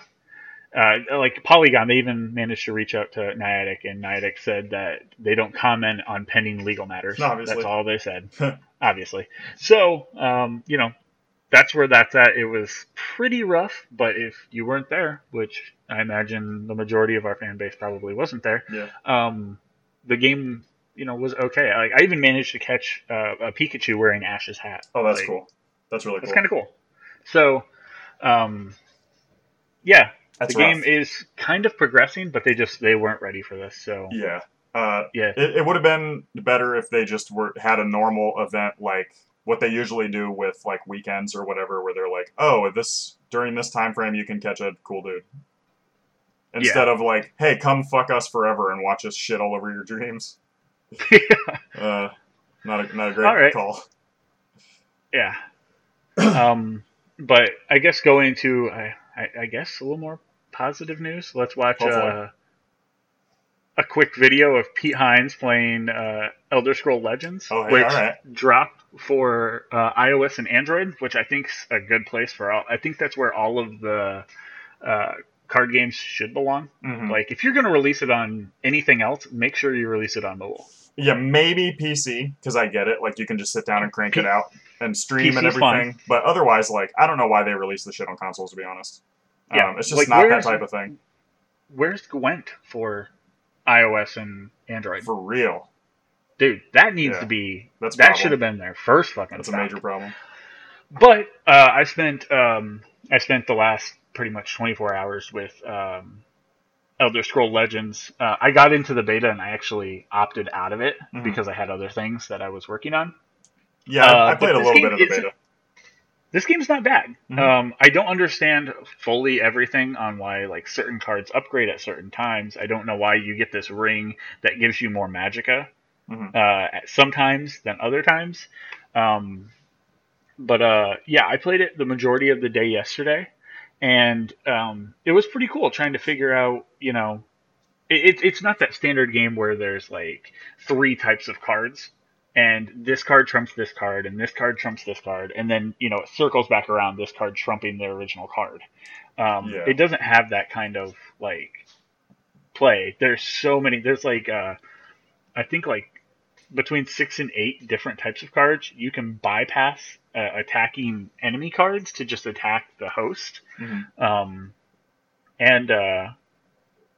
uh, like Polygon, they even managed to reach out to Niantic, and Niantic said that they don't comment on pending legal matters. Obviously. That's all they said, [LAUGHS] obviously. So, um, you know, that's where that's at. It was pretty rough, but if you weren't there, which I imagine the majority of our fan base probably wasn't there, Yeah. um, the game, you know, was okay. Like I even managed to catch uh, a Pikachu wearing Ash's hat. Oh, that's Like, cool. That's really cool. That's kind of cool. So, um, yeah, That's the game is kind of progressing, but they just they weren't ready for this. So Yeah, Uh, Yeah. it, it would have been better if they just were had a normal event like what they usually do with like weekends or whatever, where they're like, oh, this during this time frame you can catch a cool dude. Instead of like, hey, come fuck us forever and watch us shit all over your dreams. [LAUGHS] Uh, not a not a great right. call. Yeah. um, but I guess going to I, I, I guess a little more positive news. Let's watch uh, a quick video of Pete Hines playing uh, Elder Scroll Legends, Oh, hey, which right. dropped for uh, iOS and Android, which I think's a good place for all. I think that's where all of the uh, card games should belong. Mhm. Like if you're going to release it on anything else, make sure you release it on mobile. Yeah, maybe PC because I get it. Like you can just sit down and crank P- it out and stream and PC's everything. But otherwise, like I don't know why they release the shit on consoles. To be honest, Yeah, um, it's just like, not that type of thing Where's Gwent for iOS and Android? for real. Dude, that needs Yeah. to be That's that should have been there first fucking That's a major problem. But uh, I spent um, I spent the last pretty much 24 hours with um, Elder Scroll Legends. Uh, I got into the beta and I actually opted out of it Mhm. because I had other things that I was working on. Yeah, Uh, I, played a little bit of the beta. This game's not bad. Mhm. Um, I don't understand fully everything on why like certain cards upgrade at certain times. I don't know why you get this ring that gives you more magicka Mhm. uh, sometimes than other times. Um, but uh, yeah, I played it the majority of the day yesterday, and um, it was pretty cool trying to figure out, you know, it, it, it's not that standard game where there's like three types of cards, and this card trumps this card, and this card trumps this card, and then you know it circles back around this card trumping the original card. Um, Yeah. It doesn't have that kind of like play. There's so many. There's like uh, I think like between six and eight different types of cards. You can bypass uh, attacking enemy cards to just attack the host. Mhm. Um, and uh,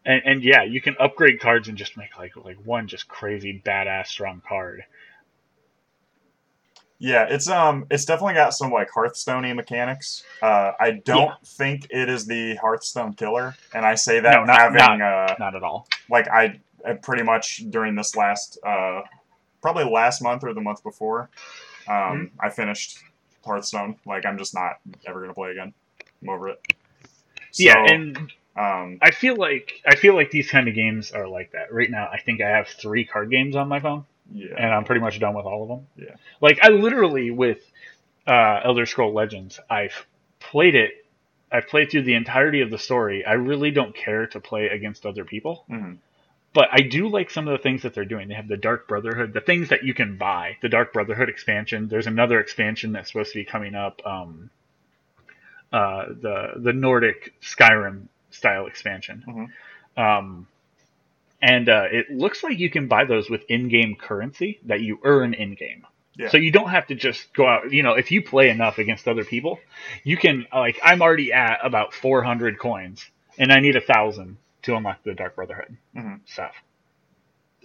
and and yeah, you can upgrade cards and just make like like one just crazy badass strong card. Yeah, it's um, it's definitely got some like Hearthstone mechanics. Uh, I don't think it is the Hearthstone killer, and I say that No, not- having uh, Not at all. like I, I pretty much during this last uh, probably last month or the month before, um, Mm-hmm. I finished Hearthstone. Like I'm just not ever gonna play again. I'm over it. So, yeah, and um, I feel like I feel like these kind of games are like that right now. I think I have three card games on my phone. Yeah, and I'm pretty much done with all of them. Yeah. Like I literally with uh, Elder Scroll Legends, I've played it. I've played through the entirety of the story. I really don't care to play against other people, mhm. but I do like some of the things that they're doing. They have the Dark Brotherhood, the things that you can buy. The Dark Brotherhood expansion. There's another expansion that's supposed to be coming up. Um, uh, the the Nordic Skyrim style expansion. Mhm. Um, and uh, it looks like you can buy those with in-game currency that you earn in-game. Yeah. So you don't have to just go out. You know, if you play enough against other people, you can like. I'm already at about 400 coins, and I need a thousand to unlock the Dark Brotherhood Mhm. stuff.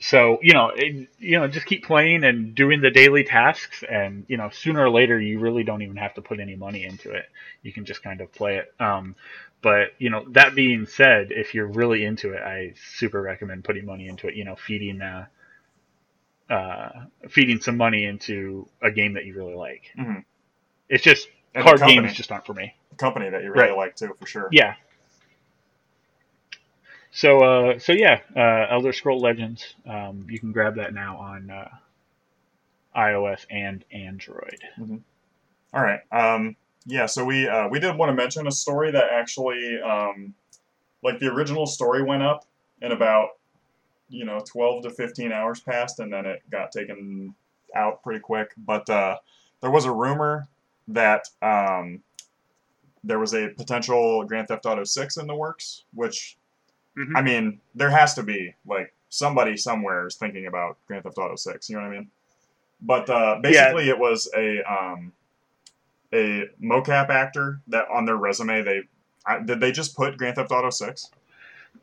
So you know, it, you know, just keep playing and doing the daily tasks, and you know, sooner or later, you really don't even have to put any money into it. You can just kind of play it. Um, but you know, that being said, if you're really into it, I super recommend putting money into it. You know, feeding uh, uh, feeding some money into a game that you really like. Mhm. It's just And card company. games just aren't for me. company that you really Right. like too, for sure. Yeah. So uh, so yeah, uh, Elder Scroll Legends. Um, you can grab that now on uh, iOS and Android. All right. Um, yeah. So we uh, we did want to mention a story that actually, um, like the original story went up in about you know 12 to 15 hours passed, and then it got taken out pretty quick. But uh, there was a rumor that um, there was a potential Grand Theft Auto 6 in the works, which Mhm. I mean, there has to be like somebody somewhere is thinking about Grand Theft Auto 6. You know what I mean? But uh, basically, it was a um, a mocap actor that on their resume they I, did they just put Grand Theft Auto 6?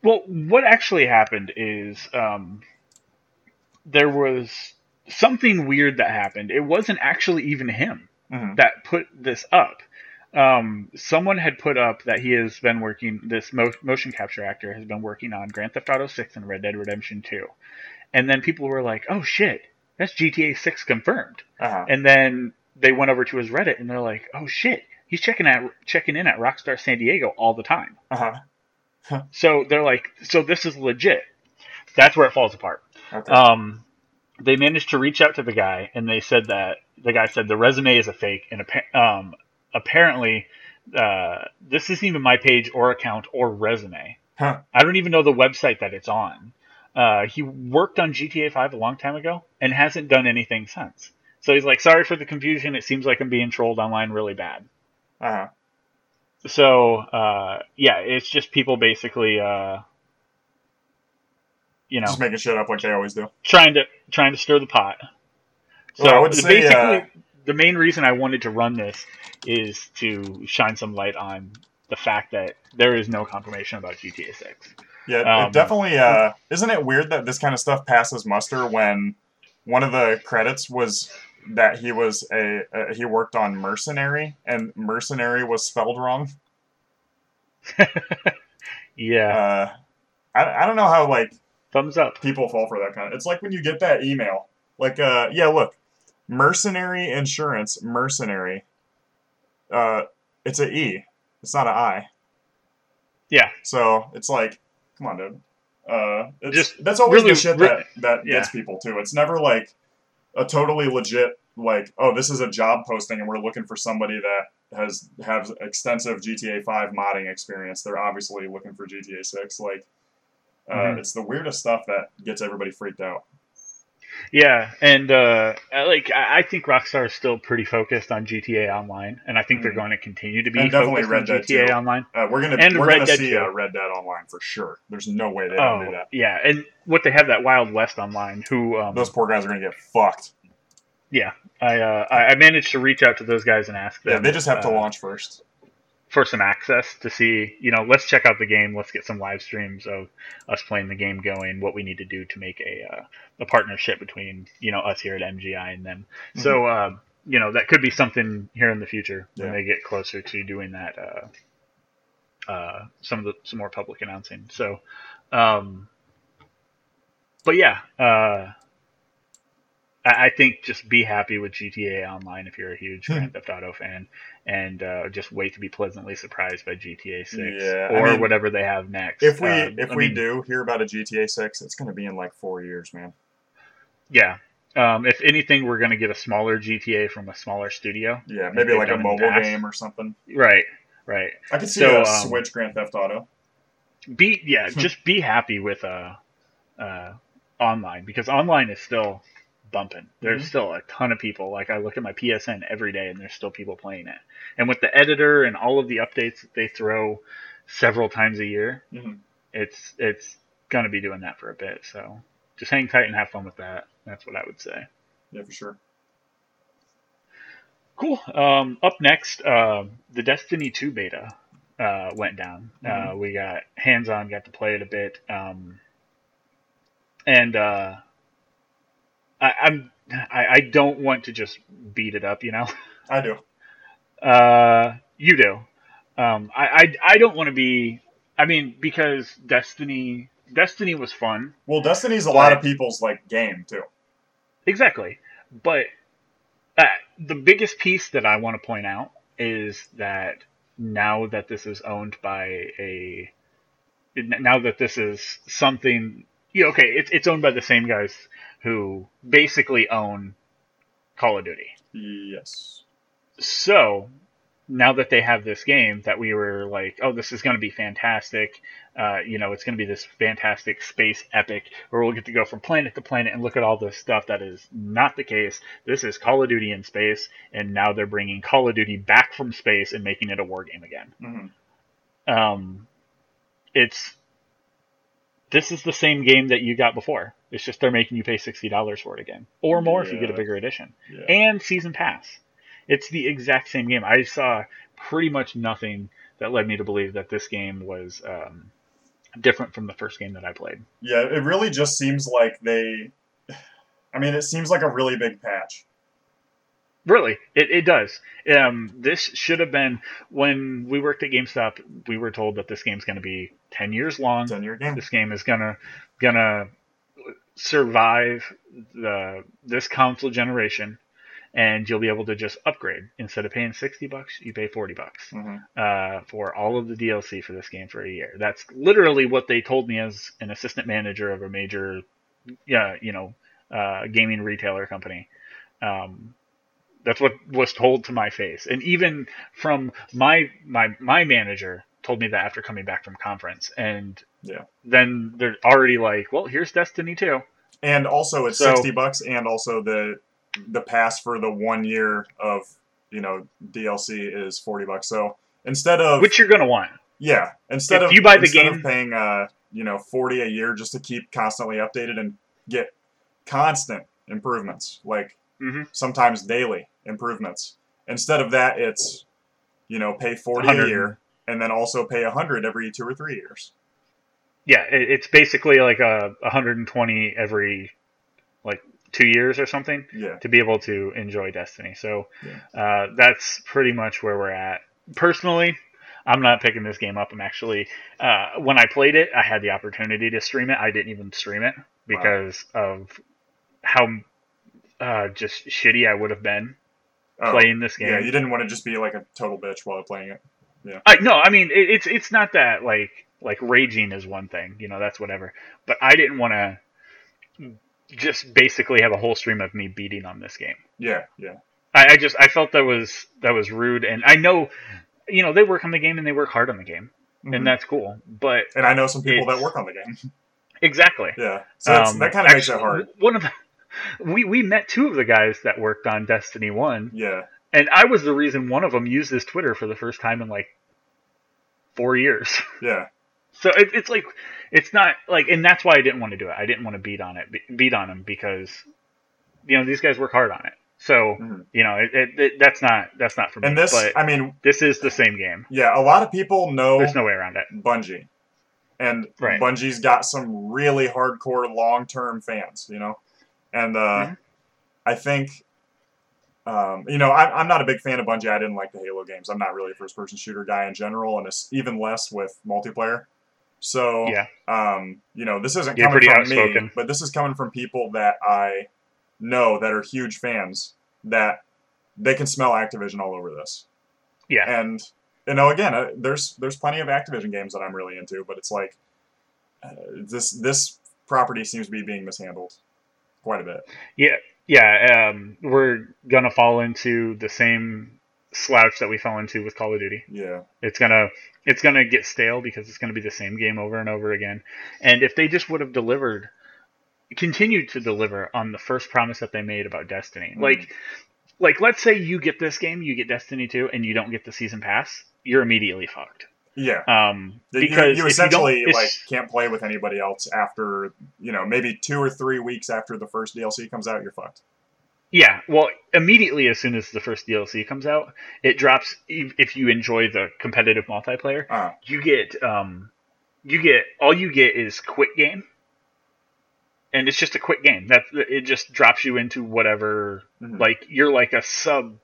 Well, what actually happened is um, there was something weird that happened. It wasn't actually even him. Mhm. that put this up. Um, someone had put up that he has been working. This mo- motion capture actor has been working on Grand Theft Auto 6 and Red Dead Redemption 2, and then people were like, "Oh shit, that's GTA 6 confirmed." Uh-huh. And then they went over to his Reddit and they're like, "Oh shit, he's checking at checking in at Rockstar San Diego all the time." Uh-huh. So they're like, "So this is legit." That's where it falls apart. Okay. Um, they managed to reach out to the guy, and they said that the guy said the resume is a fake, and appa- um, apparently uh, this isn't even my page or account or resume. Huh. I don't even know the website that it's on. Uh, he worked on GTA 5 a long time ago and hasn't done anything since. So he's like, sorry for the confusion. It seems like I'm being trolled online really bad. Uh-huh. So uh, yeah, it's just people basically, uh, you know, Just making shit up like they always do. trying to trying to stir the pot. So Well, I would say, basically, uh, the main reason I wanted to run this is to shine some light on the fact that there is no confirmation about GTA 6. Yeah, Um, it definitely. Uh, isn't it weird that this kind of stuff passes muster when one of the credits was that he was a uh, he worked on Mercenary and Mercenary was spelled wrong. [LAUGHS] Yeah, Uh, I I don't know how like thumbs up. people fall for that kind of. It's like when you get that email, like uh yeah look, Mercenary Insurance Mercenary. Uh, it's a E. It's not an I. Yeah, So it's like, come on, dude. Uh, it's, Just that's always really- the shit that that yeah. gets people too. It's never like a totally legit like, oh, this is a job posting and we're looking for somebody that has has extensive GTA Five modding experience. They're obviously looking for GTA Six. Like, uh, Mhm. it's the weirdest stuff that gets everybody freaked out. Yeah, and uh, like I I think Rockstar is still pretty focused on GTA Online, and I think they're Mhm. going to continue to be And definitely focused Red on Dead GTA too. Online. Uh, we're gonna And we're Red gonna Dead see uh, Red Dead Online for sure. There's no way they don't do Oh, that. yeah, and what they have that Wild West Online, who um, Those poor guys are gonna get fucked. yeah, I, uh, I I managed to reach out to those guys and ask them. Yeah, they just have to uh, launch first. For some access to see, you know, let's check out the game. Let's get some live streams of us playing the game going. What we need to do to make a uh, a partnership between you know us here at MGI and them. So uh, you know that could be something here in the future when Yeah. they get closer to doing that. Uh, uh, some of the some more public announcing. So, um, but yeah, uh, I, I think just be happy with GTA Online if you're a huge Hmm. Grand Theft Auto fan, and uh, just wait to be pleasantly surprised by GTA Six Yeah, I or mean, whatever they have next. If we Uh, if I we mean, do hear about a GTA Six, it's gonna be in like four years, man. yeah. Um, if anything, we're going to get a smaller GTA from a smaller studio. Yeah, maybe like a done in the mobile game or something. Right, right. I could see So, a um, Switch Grand Theft Auto. Be yeah, [LAUGHS] just be happy with uh, uh, online because online is still bumping. There's Mhm. still a ton of people. Like I look at my PSN every day, and there's still people playing it. And with the editor and all of the updates that they throw several times a year, Mhm. it's it's gonna be doing that for a bit. So just hang tight and have fun with that. That's what I would say. Yeah, for sure. Cool. Um, up next, uh, the Destiny 2 beta uh, went down. Uh, Mhm. we got hands on, got to play it a bit, um, and uh, I, I'm I, I don't want to just beat it up, you know. I do. Uh, you do. Um, I, I I don't want to be. I mean, because Destiny Destiny was fun. Well, Destiny's a lot of people's like game too. Exactly. But uh, the biggest piece that I want to point out is that now that this is owned by a now that this is something yeah, okay, it's it's owned by the same guys who basically own Call of Duty. Yes. So now that they have this game that we were like, oh, this is going to be fantastic. Uh, you know, it's going to be this fantastic space epic where we'll get to go from planet to planet and look at all this stuff. That is not the case. This is Call of Duty in space, and now they're bringing Call of Duty back from space and making it a war game again. hmm Um, it's this is the same game that you got before. It's just they're making you pay sixty dollars for it again, or more if you get a bigger edition Yeah. and season pass. It's the exact same game. I saw pretty much nothing that led me to believe that this game was um, different from the first game that I played. yeah, it really just seems like they. I mean, it seems like a really big patch. Really, it, it does. Um, this should have been when we worked at GameStop. We were told that this game's going to be ten years long. Ten year game. This game is gonna gonna survive the this console generation, and you'll be able to just upgrade instead of paying sixty bucks, you pay forty bucks hmm uh, for all of the DLC for this game for a year. That's literally what they told me as an assistant manager of a major, yeah, you know, uh, gaming retailer company. Um, that's what was told to my face, and even from my my my manager told me that after coming back from conference, and Yeah. then they're already like, well, here's Destiny 2. And also, it's So- sixty bucks, and also the the pass for the one year of you know DLC is forty bucks. So instead of which you're gonna want. yeah, instead if of you buy the game- of paying uh you know forty a year just to keep constantly updated and get constant improvements, like hmm sometimes daily improvements. Instead of that, it's you know pay forty a year and then also pay a hundred every two or three years. Yeah, it's basically like a 120 every like two years or something. Yeah, to be able to enjoy Destiny. So uh, that's pretty much where we're at. Personally, I'm not picking this game up. I'm actually uh, when I played it, I had the opportunity to stream it. I didn't even stream it because of how uh, just shitty I would have been Oh, playing this game. yeah. You didn't want to just be like a total bitch while playing it. Yeah. I, no, I mean it, it's it's not that like like raging is one thing, you know, that's whatever. But I didn't want to just basically have a whole stream of me beating on this game. Yeah, yeah. I, I just I felt that was that was rude, and I know, you know, they work on the game and they work hard on the game, Mhm. and that's cool. But And I know some people that work on the game. exactly, yeah, so Um, that kind of makes it hard. One of the, we we met two of the guys that worked on Destiny One, Yeah, and I was the reason one of them used his Twitter for the first time in like four years. [LAUGHS] yeah, So it, it's like it's not like, and that's why I didn't want to do it. I didn't want to beat on it, beat on him because you know these guys work hard on it. So Mhm. you know it, it, it, that's not that's not for me. and this, but I mean, this is the same game. yeah, a lot of people know There's no way around it. Bungie, and Right. Bungie's got some really hardcore long-term fans, you know, and uh, Mhm. I think. Um, you know, I, I'm not a big fan of Bungie. I didn't like the Halo games. I'm not really a first-person shooter guy in general, and it's even less with multiplayer. So, Yeah. um, you know, this isn't You're coming from me, but this is coming from people that I know that are huge fans that they can smell Activision all over this. Yeah. And you know, again, uh, there's there's plenty of Activision games that I'm really into, but it's like uh, this this property seems to be being mishandled quite a bit. Yeah, yeah. Um, we're gonna fall into the same slouch that we fell into with Call of Duty. Yeah, It's gonna it's gonna get stale because it's gonna be the same game over and over again. And if they just would have delivered, continued to deliver on the first promise that they made about Destiny, Mhm. like like let's say you get this game, you get Destiny two, and you don't get the season pass, you're immediately fucked. Yeah. Um, You- because you, you essentially it's- like can't play with anybody else after you know maybe two or three weeks after the first DLC comes out. You're fucked. Yeah, well, immediately as soon as the first DLC comes out, it drops. If if you enjoy the competitive multiplayer, Uh, you get um, you get all you get is quick game, and it's just a quick game. That it just drops you into whatever. mhm. Like you're like a sub,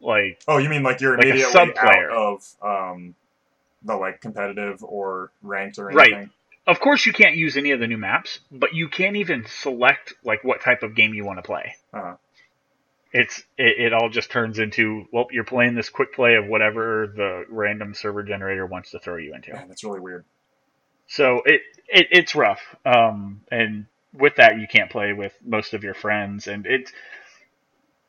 like oh, you mean like you're like immediately sub-player. out of um, the like competitive or ranked or anything. Right. of course you can't use any of the new maps, but you can't even select like what type of game you want to play. Uh-huh. It's it, it all just turns into well you're playing this quick play of whatever the random server generator wants to throw you into. Man, that's really weird. So it, it it's rough. Um, and with that, you can't play with most of your friends, and it's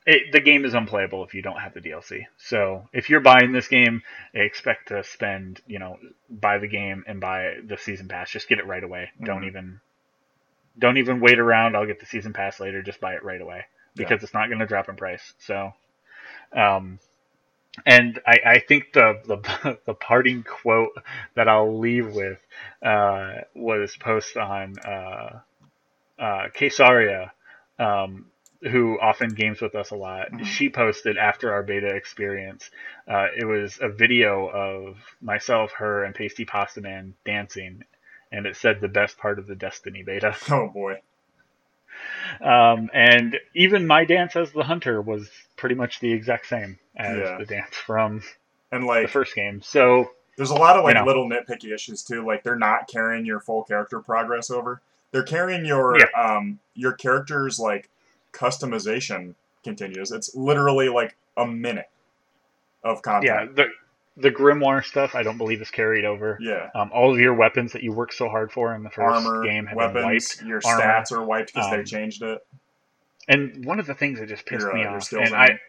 it, the game is unplayable if you don't have the DLC. So if you're buying this game, expect to spend you know buy the game and buy the season pass. Just get it right away. Don't Mhm. even don't even wait around. I'll get the season pass later. Just buy it right away because it's not going to drop in price. So, um, and I, I think the, the [LAUGHS] the parting quote that I'll leave with uh, was post on uh, uh, Kesaria, um, who often games with us a lot. Mhm. She posted after our beta experience. Uh, it was a video of myself, her, and Pasty Pasta Man dancing, and it said the best part of the Destiny beta. [LAUGHS] Oh boy. Um, and even my dance as the hunter was pretty much the exact same as Yeah. the dance from And like the first game. So there's a lot of like you know. little nitpicky issues too. Like they're not carrying your full character progress over. they're carrying your Yeah. um your character's like customization continues. It's literally like a minute of content. Yeah, the the grimoire stuff I don't believe is carried over. Yeah. Um, all of your weapons that you worked so hard for in the first Armor, game have been wiped. your Armor. stats are wiped because they Um, changed it. And one of the things that just pissed Your, uh, me your off, and I,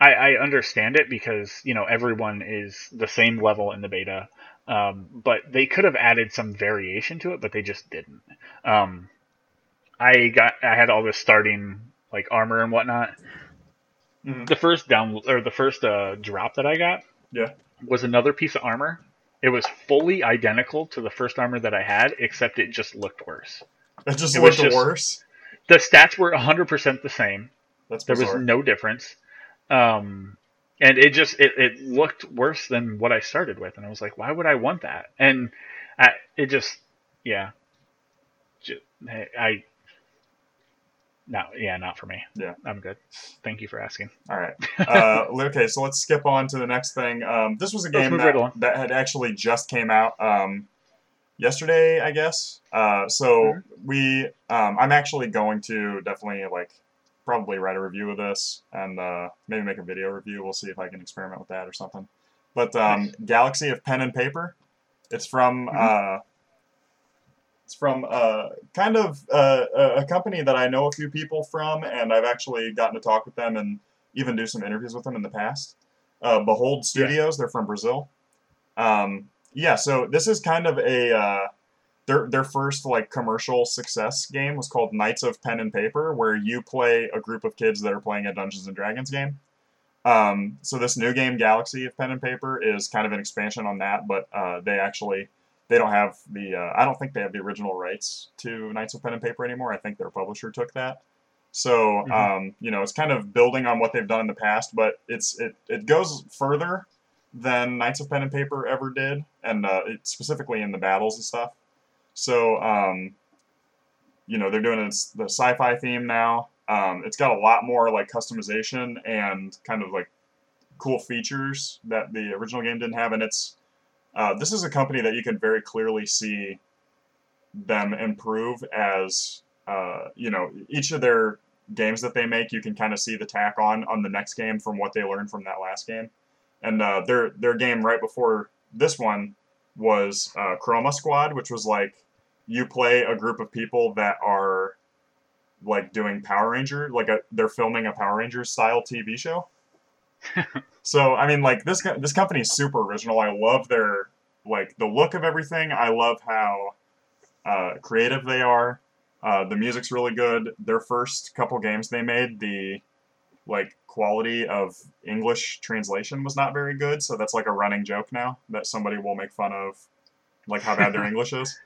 I, I understand it because you know everyone is the same level in the beta, um, but they could have added some variation to it, but they just didn't. Um, I got I had all this starting like armor and whatnot. Mhm. The first down or the first uh, drop that I got, Yeah. was another piece of armor. It was fully identical to the first armor that I had, except it just looked worse. It just it looked just- worse. The stats were 100% the same. That's There was no difference. Um, and it just it, it looked worse than what I started with, and I was like, why would I want that? And I, it just yeah, Ju- I no yeah not for me. Yeah. I'm good. Thank you for asking. All right. [LAUGHS] Uh, okay, so let's skip on to the next thing. Um, this was a game that, right that had actually just came out um, yesterday, I guess. Uh, so Mhm. we, um, I'm actually going to definitely like probably write a review of this and uh, maybe make a video review. We'll see if I can experiment with that or something. But um, Nice. Galaxy of Pen and Paper. It's from. Mhm. It's from uh, kind of uh, a a company that I know a few people from, and I've actually gotten to talk with them and even do some interviews with them in the past. Uh, Behold Studios, they're from Brazil. Um, yeah, so this is kind of a uh, their their first like commercial success game was called Knights of Pen and Paper, where you play a group of kids that are playing a Dungeons and Dragons game. Um, so this new game, Galaxy of Pen and Paper, is kind of an expansion on that, but uh, they actually they don't have the uh, I don't think they have the original rights to Knights of Pen and Paper anymore. I think their publisher took that. So Mhm. um, you know, it's kind of building on what they've done in the past, but it's it, it goes further than Knights of Pen and Paper ever did, and uh, it, specifically in the battles and stuff. So um, you know, they're doing this, the sci-fi theme now. Um, it's got a lot more like customization and kind of like cool features that the original game didn't have, and it's uh, this is a company that you can very clearly see them improve as uh, you know each of their games that they make you can kind of see the tack on on the next game from what they learned from that last game. And uh, their their game right before this one was uh, Chroma Squad which was like you play a group of people that are like doing Power Ranger like a, they're filming a Power Rangers style TV show [LAUGHS] so I mean, like this this company is super original. I love their like the look of everything. I love how uh, creative they are. Uh, the music's really good. Their first couple games they made, the like quality of English translation was not very good. So that's like a running joke now that somebody will make fun of, like how bad their [LAUGHS] English is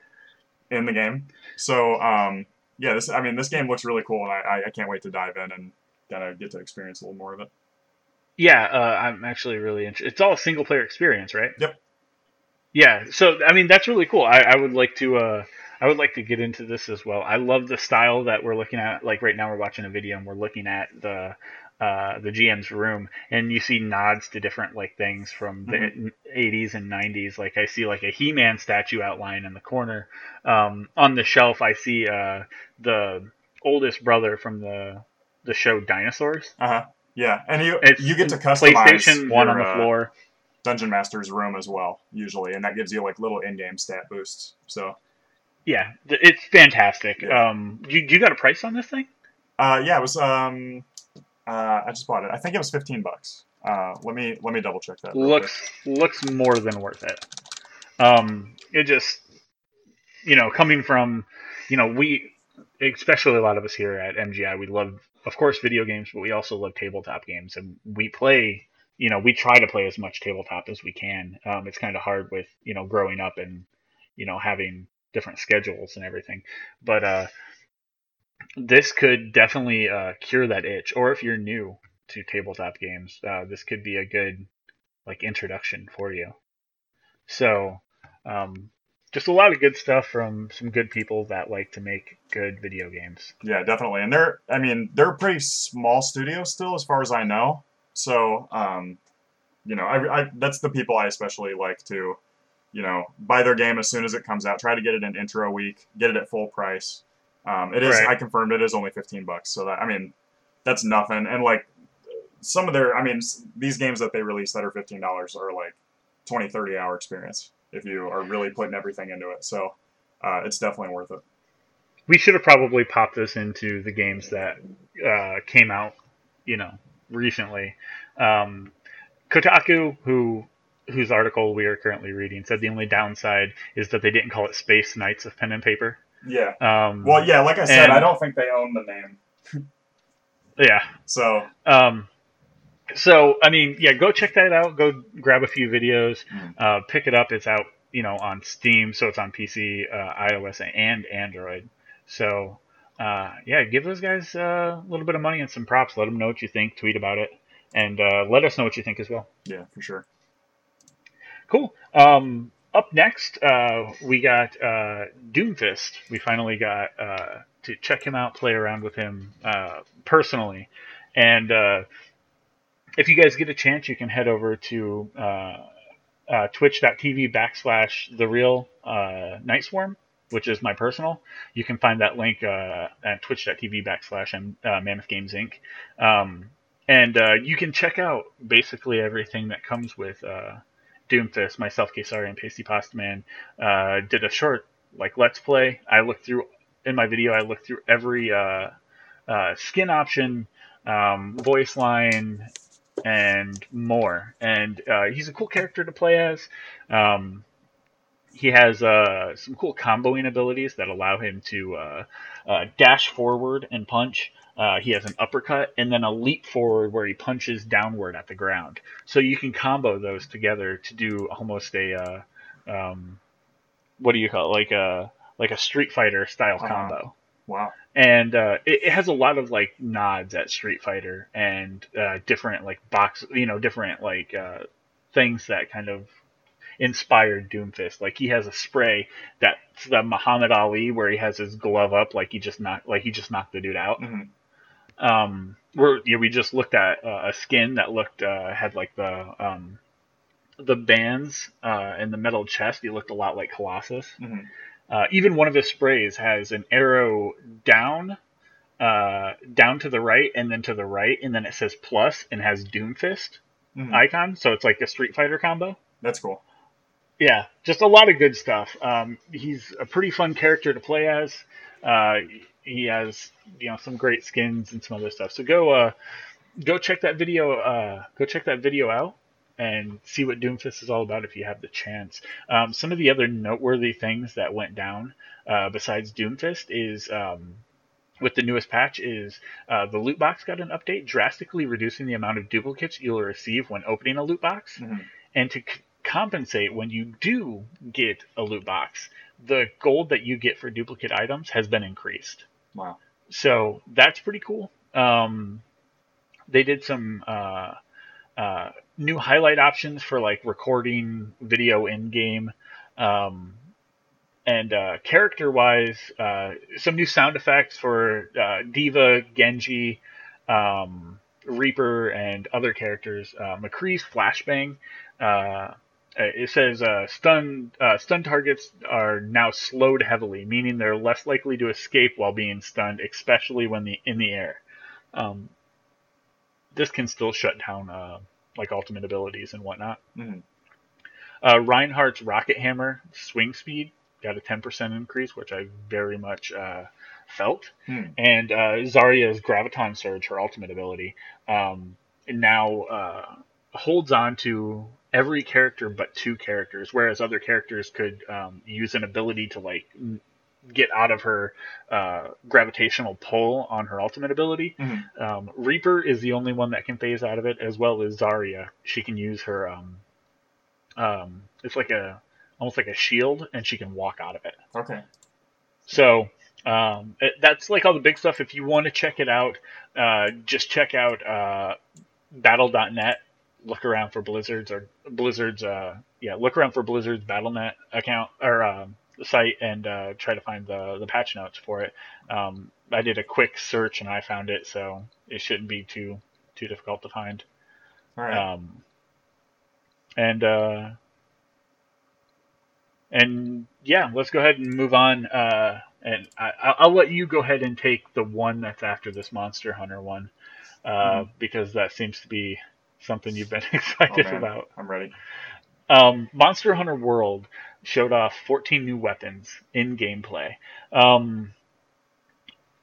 in the game. So um, yeah, this I mean this game looks really cool, and I, I, I can't wait to dive in and kind of get to experience a little more of it. Yeah, uh, I'm actually really interested. It's all a single player experience, right? Yep. Yeah, so I mean that's really cool. I, I would like to uh, I would like to get into this as well. I love the style that we're looking at. Like right now, we're watching a video and we're looking at the uh, the GM's room, and you see nods to different like things from the 80s and 90s. Like I see like a He-Man statue outline in the corner. Um, on the shelf, I see uh, the oldest brother from the the show Dinosaurs. Uh huh. Yeah, and you It's you get to customize PlayStation One your, on the uh, floor. Dungeon Master's room as well, usually, and that gives you like little in-game stat boosts. So, Yeah, it's fantastic. Yeah. Um, you you got a price on this thing? uh, yeah, it was. Um, uh, I just bought it. I think it was fifteen bucks. Uh, let me let me double check that. Looks looks more than worth it. Um, it just you know coming from you know we especially a lot of us here at MGI we love of course video games but we also love tabletop games and we play you know we try to play as much tabletop as we can. Um, it's kind of hard with you know growing up and you know having different schedules and everything, but uh, this could definitely uh, cure that itch. Or if you're new to tabletop games, uh, this could be a good like introduction for you. So, um, just a lot of good stuff from some good people that like to make good video games. Yeah, definitely. And they're, I mean, they're a pretty small studio still, as far as I know. So, um, you know, I, I that's the people I especially like to you know, buy their game as soon as it comes out. Try to get it in intro week. Get it at full price. Um, it is. Right. I confirmed it is only fifteen bucks. So that I mean, that's nothing. And like some of their, I mean, these games that they release that are fifteen dollars are like 20, 30 hour experience if you are really putting everything into it. So uh, it's definitely worth it. We should have probably popped this into the games that uh, came out, you know, recently. Um, Kotaku, who whose article we are currently reading, said the only downside is that they didn't call it Space Knights of Pen and Paper. Yeah. Um, Well, yeah. Like I said, And- I don't think they own the name. yeah. So Um, so I mean, yeah, go check that out. Go grab a few videos, Mhm. uh, pick it up. It's out, you know, on Steam, so it's on PC, uh, iOS, and Android. So uh, yeah, give those guys uh, a little bit of money and some props. Let them know what you think. Tweet about it, and uh, let us know what you think as well. yeah, for sure. Cool. Um, up next, uh, we got uh, Doomfist. We finally got uh, to check him out, play around with him uh, personally, and uh, if you guys get a chance, you can head over to uh, uh, twitch.tv backslash the real uh, night swarm which is my personal. You can find that link uh, at twitch.tv backslash uh, mammoth games inc. Um, and uh, you can check out basically everything that comes with uh, doomfist myself Kesari, and pasty pasta man uh, did a short like let's play. I looked through in my video i looked through every skin option um, voice line and more. And uh, he's a cool character to play as. Um, he has uh, some cool comboing abilities that allow him to uh, uh, dash forward and punch. Uh, he has an uppercut and then a leap forward where he punches downward at the ground. So you can combo those together to do almost a uh, um, what do you call it? like a like a Street Fighter style Uh-huh. combo Wow. and uh, it, it has a lot of like nods at Street Fighter and uh, different like box, you know, different like uh, things that kind of inspired Doomfist. Like he has a spray that's the Muhammad Ali where he has his glove up, like he just knocked, like he just knocked the dude out. Mhm. Um, we're yeah, we just looked at uh, a skin that looked uh, had like the um, the bands uh, and the metal chest. He looked a lot like Colossus. Mhm. Uh, even one of his sprays has an arrow down, uh, down to the right, and then to the right, and then it says plus and has Doomfist Mhm. icon. So it's like a Street Fighter combo. That's cool. Yeah, just a lot of good stuff. Um, he's a pretty fun character to play as. Uh, he has you know some great skins and some other stuff. So go uh, go check that video. Uh, go check that video out and see what Doomfist is all about if you have the chance. Um, some of the other noteworthy things that went down uh, besides Doomfist is. Um, with the newest patch is uh, the loot box got an update drastically reducing the amount of duplicates you'll receive when opening a loot box Mhm. and to c- compensate when you do get a loot box the gold that you get for duplicate items has been increased Wow. so that's pretty cool um, they did some uh, uh, new highlight options for like recording video in game um, and uh, character wise uh, some new sound effects for uh, D.Va genji um, reaper and other characters uh, mccree's flashbang uh, it says uh, stun uh, stun targets are now slowed heavily, meaning they're less likely to escape while being stunned, especially when the in the air. Um, this can still shut down uh, like ultimate abilities and whatnot. Mhm. Uh, Reinhardt's rocket hammer swing speed got a 10% increase, which I very much uh, felt. Hmm. And uh, Zarya's graviton surge, her ultimate ability, um, now uh, holds on to every character but two characters, whereas other characters could um, use an ability to like get out of her uh, gravitational pull on her ultimate ability. Mhm. Um, Reaper is the only one that can phase out of it, as well as Zarya. She can use her. Um, um, it's like a almost like a shield, and she can walk out of it. Okay. So um, it- that's like all the big stuff. If you want to check it out, uh, just check out uh, Battle.net. Look around for Blizzard's or Blizzard's. Uh, yeah, look around for Blizzard's BattleNet account or um, site and uh, try to find the the patch notes for it. Um, I did a quick search and I found it, so it shouldn't be too too difficult to find. All right. Um, and uh, and yeah, let's go ahead and move on. Uh, and I, I'll, I'll let you go ahead and take the one that's after this Monster Hunter one, uh, Mhm. because that seems to be something you've been [LAUGHS] Oh, excited man. about. I'm ready. Um, Monster Hunter World showed off 14 new weapons in gameplay. Um,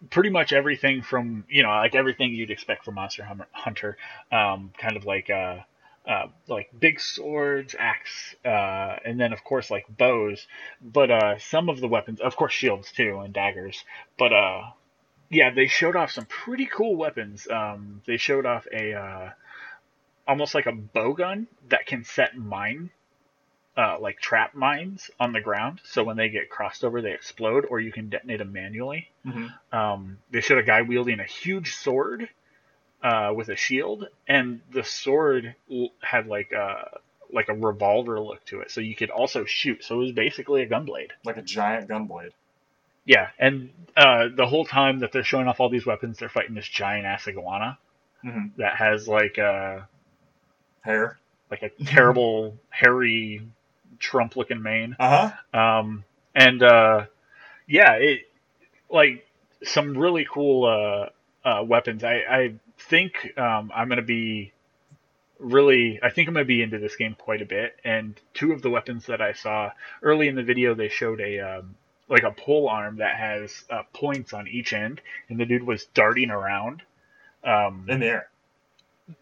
pretty much everything from you know like everything you'd expect from Monster Hunter, um, kind of like uh, uh, like big swords, axe, uh, and then of course like bows. But uh, some of the weapons, of course, shields too and daggers. But uh, yeah, they showed off some pretty cool weapons. Um, they showed off a uh, almost like a bow gun that can set mine uh, like trap mines on the ground, so when they get crossed over, they explode, or you can detonate them manually. hmm Um, they showed a guy wielding a huge sword uh, with a shield, and the sword had like a like a revolver look to it, so you could also shoot. So it was basically a gunblade. Like a giant gunblade. Yeah, and uh, the whole time that they're showing off all these weapons, they're fighting this giant ass iguana hmm that has like a Hair. like a terrible hairy Trump looking mane. Uh huh. Um, and uh, yeah, it like some really cool uh, uh, weapons. I, I think um, I'm gonna be really. I think I'm gonna be into this game quite a bit. And two of the weapons that I saw early in the video, they showed a um, like a pole arm that has uh, points on each end, and the dude was darting around um, In the air.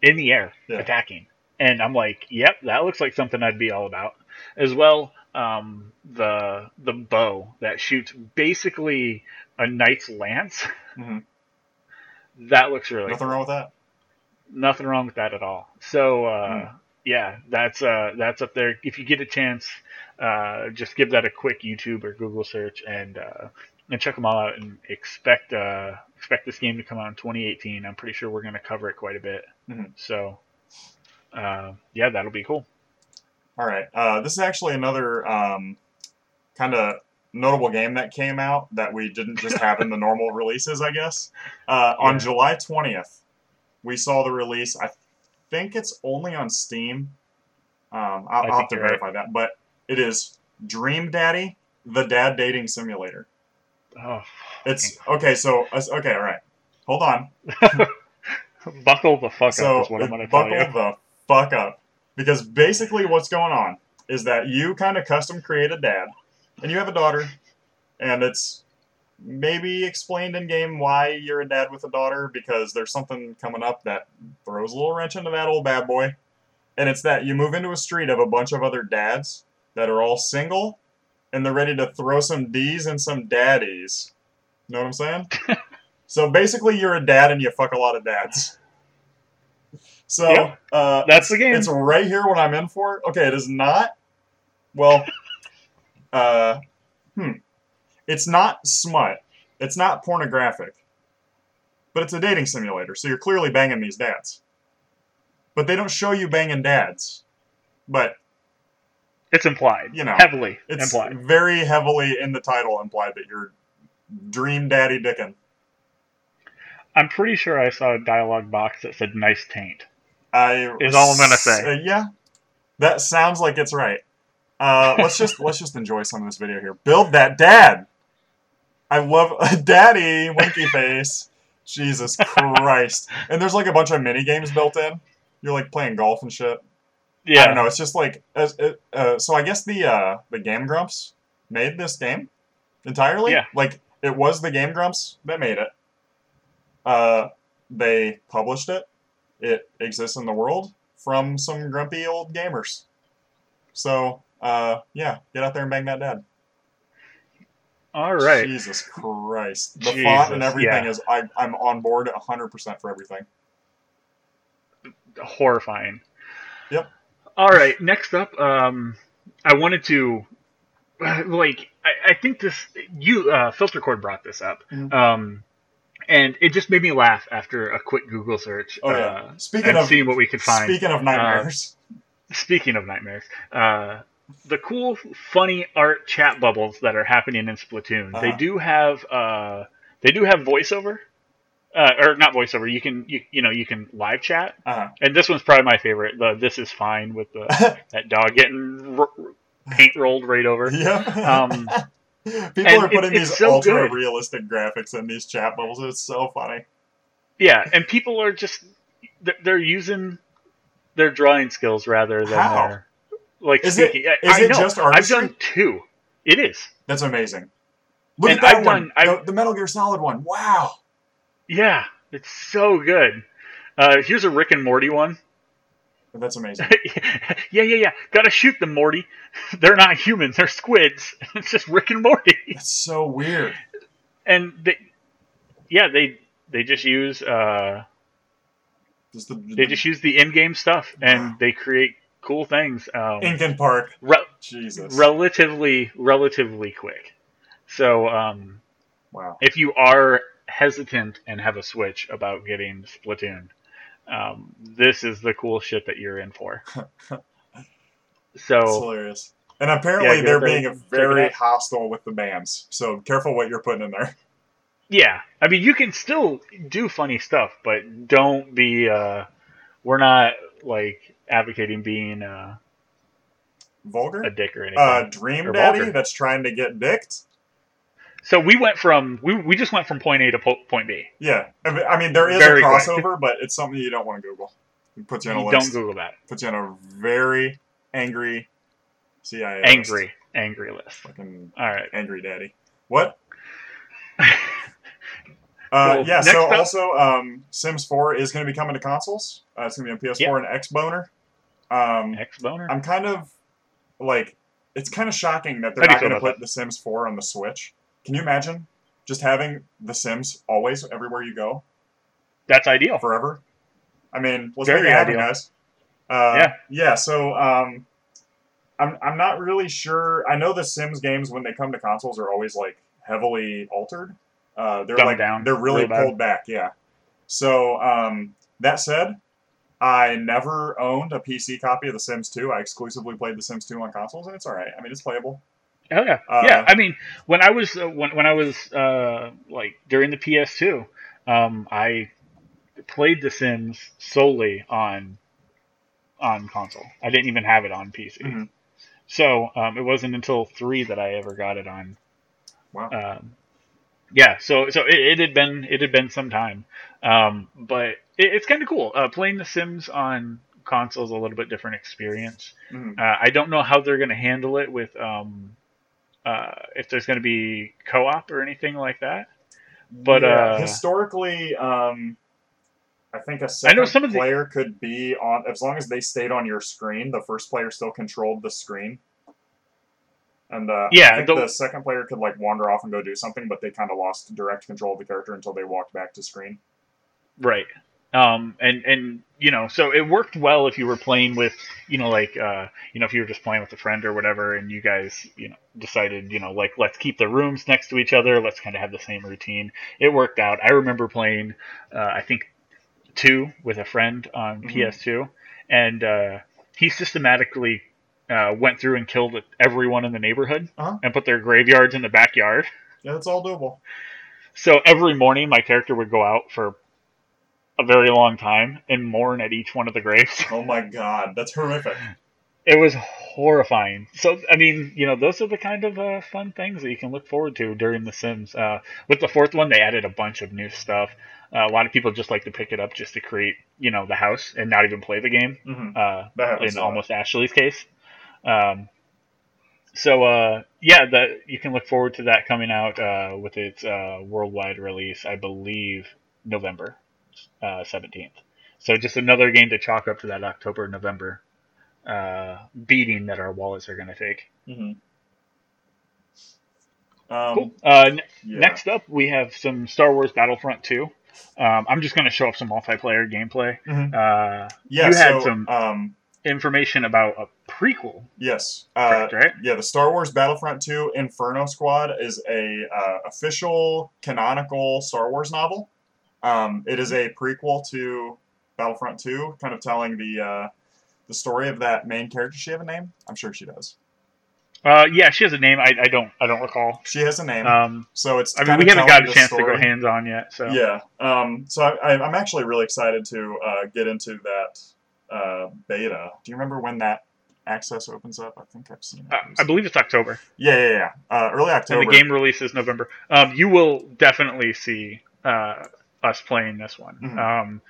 in the air Yeah. attacking. And I'm like, yep, that looks like something I'd be all about. As well, um, the the bow that shoots basically a knight's lance. Mhm. [LAUGHS] That looks really Nothing cool. wrong with that. Nothing wrong with that at all. So uh, Hmm. yeah, that's uh, that's up there. If you get a chance, uh, just give that a quick YouTube or Google search and uh, and check them all out and expect uh, expect this game to come out in 2018. I'm pretty sure we're going to cover it quite a bit. Mhm. So uh, yeah, that'll be cool. All right. Uh, this is actually another um, kind of notable game that came out that we didn't just have in the normal releases, I guess. Uh, Yeah. On July 20th, we saw the release. I think it's only on Steam. Um, I'll, I'll have to you're right. verify that. But it is Dream Daddy, the dad dating simulator. Oh, It's okay. So okay, all right. Hold on. buckle the fuck so up is [LAUGHS] what I'm going to tell buckle the fuck up because basically what's going on is that you kind of custom create a dad and you have a daughter and it's maybe explained in game why you're a dad with a daughter because there's something coming up that throws a little wrench into that old bad boy. And it's that you move into a street of a bunch of other dads that are all single and they're ready to throw some d's and some daddies. You know what i'm saying? [LAUGHS] So basically you're a dad and you fuck a lot of dads so Yeah. uh, That's the game. it's right here what I'm in for. Okay, it is not. Well, uh, hmm. It's not smut. It's not pornographic. But it's a dating simulator, so you're clearly banging these dads. But they don't show you banging dads. But It's implied. You know, heavily it's implied. very heavily in the title implied that you're dream daddy dickin'. I'm pretty sure I saw a dialogue box that said "nice taint." I Is all I'm gonna say. Uh, yeah, that sounds like it's right. Uh, let's just [LAUGHS] let's just enjoy some of this video here. Build that dad. I love [LAUGHS] daddy winky face. Jesus Christ! And there's like a bunch of mini games built in. You're like playing golf and shit. Yeah, I don't know. It's just like as, uh, so. I guess the uh, the Game Grumps made this game entirely. Yeah. Like it was the Game Grumps that made it. Uh, they published it. It exists in the world from some grumpy old gamers. So uh, yeah, get out there and bang that dad. All right. Jesus Christ. The font and everything yeah. is. I, I'm on board 100% for everything. horrifying. Yep. All right, next up, um, I wanted to, [SIGHS] like, I, I think this you uh, filter cord brought this up, Mhm. um, and it just made me laugh after a quick Google search. Oh, yeah. uh, Speaking and of- seeing what we could find. Speaking of nightmares. Speaking of nightmares, uh, the cool, funny art chat bubbles that are happening in Splatoon, they Uh-huh. do have uh, they do have voiceover, uh, or not voiceover. You can you, you know you can live chat, Uh-huh. and this one's probably my favorite. The this is fine with the [LAUGHS] that dog getting r- paint rolled right over. Yep. Um, [LAUGHS] People and are putting it's these so ultra good. realistic graphics in these chat bubbles. It's so funny. Yeah, and people are just they're, using their drawing skills rather than How? their like Is it- speaking. Is I it know. just I've done two. It is. That's amazing. Look And at that I've one. done- the, the Metal Gear Solid one. Wow. Yeah, it's so good. Uh, here's a Rick and Morty one. That's amazing. [LAUGHS] yeah, yeah, yeah. Gotta shoot them, Morty. [LAUGHS] They're not humans. They're squids. [LAUGHS] It's just Rick and Morty. That's so weird. And they, yeah, they they just use uh, Just the, they just use the in-game stuff and Wow. they create cool things. Um, Incan Park. re- Jesus. relatively relatively quick. So um, wow. if you are hesitant and have a switch about getting Splatoon, um, this is the cool shit that you're in for. [LAUGHS] It's so hilarious. And apparently Yeah, they're being there, check it very hostile with the bans. So careful what you're putting in there. [LAUGHS] yeah, I mean you can still do funny stuff, but don't be. Uh, we're not like advocating being uh, Vulgar? a dick or anything. Uh, Dream Or Daddy vulgar. that's trying to get dicked? So we went from we we just went from point A to po- point B. Yeah. I mean- there is Very a quick. crossover, but it's something you don't want to Google. It puts you on a You list. don't Google that. Puts you on a very angry CIA list. Angry, angry list. Fucking All right. angry daddy. What? [LAUGHS] Uh, Well, yeah, so up- also, um, Sims 4 is going to be coming to consoles. Uh, it's going to be on PS4 and Xboner. Um, X boner. I'm kind of like, it's kind of shocking that they're How do you not going to put The Sims 4 on the Switch. Can you imagine just having The Sims always everywhere you go That's ideal. forever? I mean, let's Very make it happen, ideal. guys. Uh, Yeah. Yeah. So, um, I'm I'm not really sure. I know the Sims games when they come to consoles are always like heavily altered. Uh, they're Dumbed like down, they're really real pulled back. Yeah. So um, that said, I never owned a PC copy of The Sims 2. I exclusively played The Sims 2 on consoles, and it's all right. I mean, it's playable. Oh yeah, Uh, yeah. I mean, when I was uh, when when I was uh, like during the PS2, um, I played The Sims solely on on console. I didn't even have it on PC. Mhm. So um, it wasn't until three that I ever got it on. Wow. Um, yeah, so so it, it had been it had been some time, um, but it, it's kind of cool. Uh, playing The Sims on console is a little bit different experience. Mhm. Uh, I don't know how they're going to handle it with um, uh, if there's going to be co-op or anything like that. But Yeah, uh, historically, um, I think a second some of the- player could be on as long as they stayed on your screen. The first player still controlled the screen, and uh, Yeah, I the- the second player could like wander off and go do something, but they kind of lost direct control of the character until they walked back to screen. right, um, and and you know, so it worked well if you were playing with you know like uh, you know if you were just playing with a friend or whatever, and you guys you know decided you know like let's keep the rooms next to each other, let's kind of have the same routine. It worked out. I remember playing, uh, I think two with a friend on Mhm. PS2, and uh, he systematically uh, went through and killed everyone in the neighborhood Uh-huh. and put their graveyards in the backyard. Yeah, that's all doable. So every morning, my character would go out for a very long time and mourn at each one of the graves. [LAUGHS] Oh my god, that's horrific. It was horrifying. So, I mean, you know, those are the kind of uh, fun things that you can look forward to during The Sims. Uh, with the fourth one, they added a bunch of new stuff. Uh, a lot of people just like to pick it up just to create, you know, the house and not even play the game. hmm Uh, in almost Ashley's case. Um, so uh, yeah, that you can look forward to that coming out uh, with its uh, worldwide release, I believe November uh, seventeenth. so just another game to chalk up to that October November uh, beating that our wallets are going to take. Mhm. Um, Cool. Uh, n- yeah. Next up, we have some Star Wars Battlefront two. Um, I'm just going to show up some multiplayer gameplay. Mhm. Uh, Yeah, you had so, some um, information about a prequel, yes. Uh, correct, right? Yeah, the Star Wars Battlefront 2 Inferno Squad is a uh, official canonical Star Wars novel. Um, it is a prequel to Battlefront 2, kind of telling the uh, the story of that main character. Does she have a name? I'm sure she does. Uh, yeah, she has a name. I, I don't I don't recall. She has a name, Um, so it's. I mean, we haven't got a chance to go hands on yet. So Yeah. Um, so I, I'm actually really excited to uh, get into that uh, beta. Do you remember when that access opens up. I think I've seen it. Uh, I believe it's October, yeah, yeah, yeah. Uh, early October. and the game releases November. Um, you will definitely see uh, us playing this one. Mhm. Um,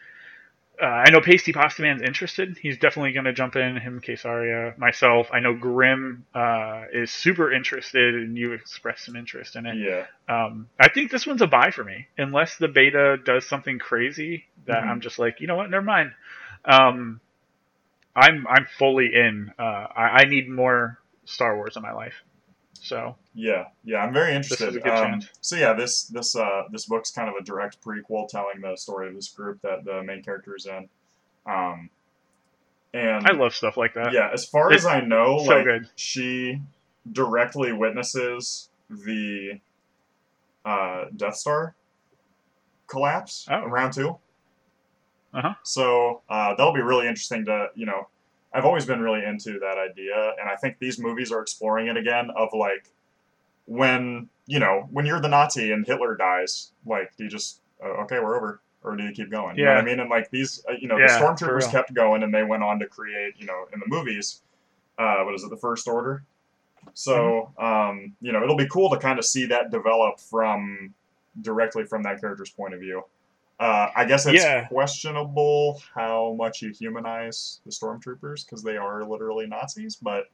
uh, I know Pasty Pasta Man's interested. He's definitely going to jump in. Him, Kesaria, myself. I know Grim uh, is super interested, and you expressed some interest in it. Yeah. Um, I think this one's a buy for me, unless the beta does something crazy that Mhm. I'm just like, you know what, never mind. Um, I'm I'm fully in. Uh, I, I need more Star Wars in my life, so Yeah, yeah, I'm very interested. um. So yeah, this this uh this book's kind of a direct prequel telling the story of this group that the main character is in. Um, and I love stuff like that. yeah, as far as I know, so like good. she directly witnesses the uh, Death Star collapse Oh. in round two. Uh-huh. So uh, that'll be really interesting to you know. I've always been really into that idea, and I think these movies are exploring it again. Of like when you know when you're the Nazi and Hitler dies, like do you just uh, okay we're over, or do you keep going? You know what I mean? And like these, uh, you know, Yeah, the stormtroopers kept going, and they went on to create, you know, in the movies, uh, what is it, the First Order? So, Mm-hmm. um, you know, it'll be cool to kind of see that develop from directly from that character's point of view. Uh, I guess it's Yeah. questionable how much you humanize the stormtroopers because they are literally Nazis, but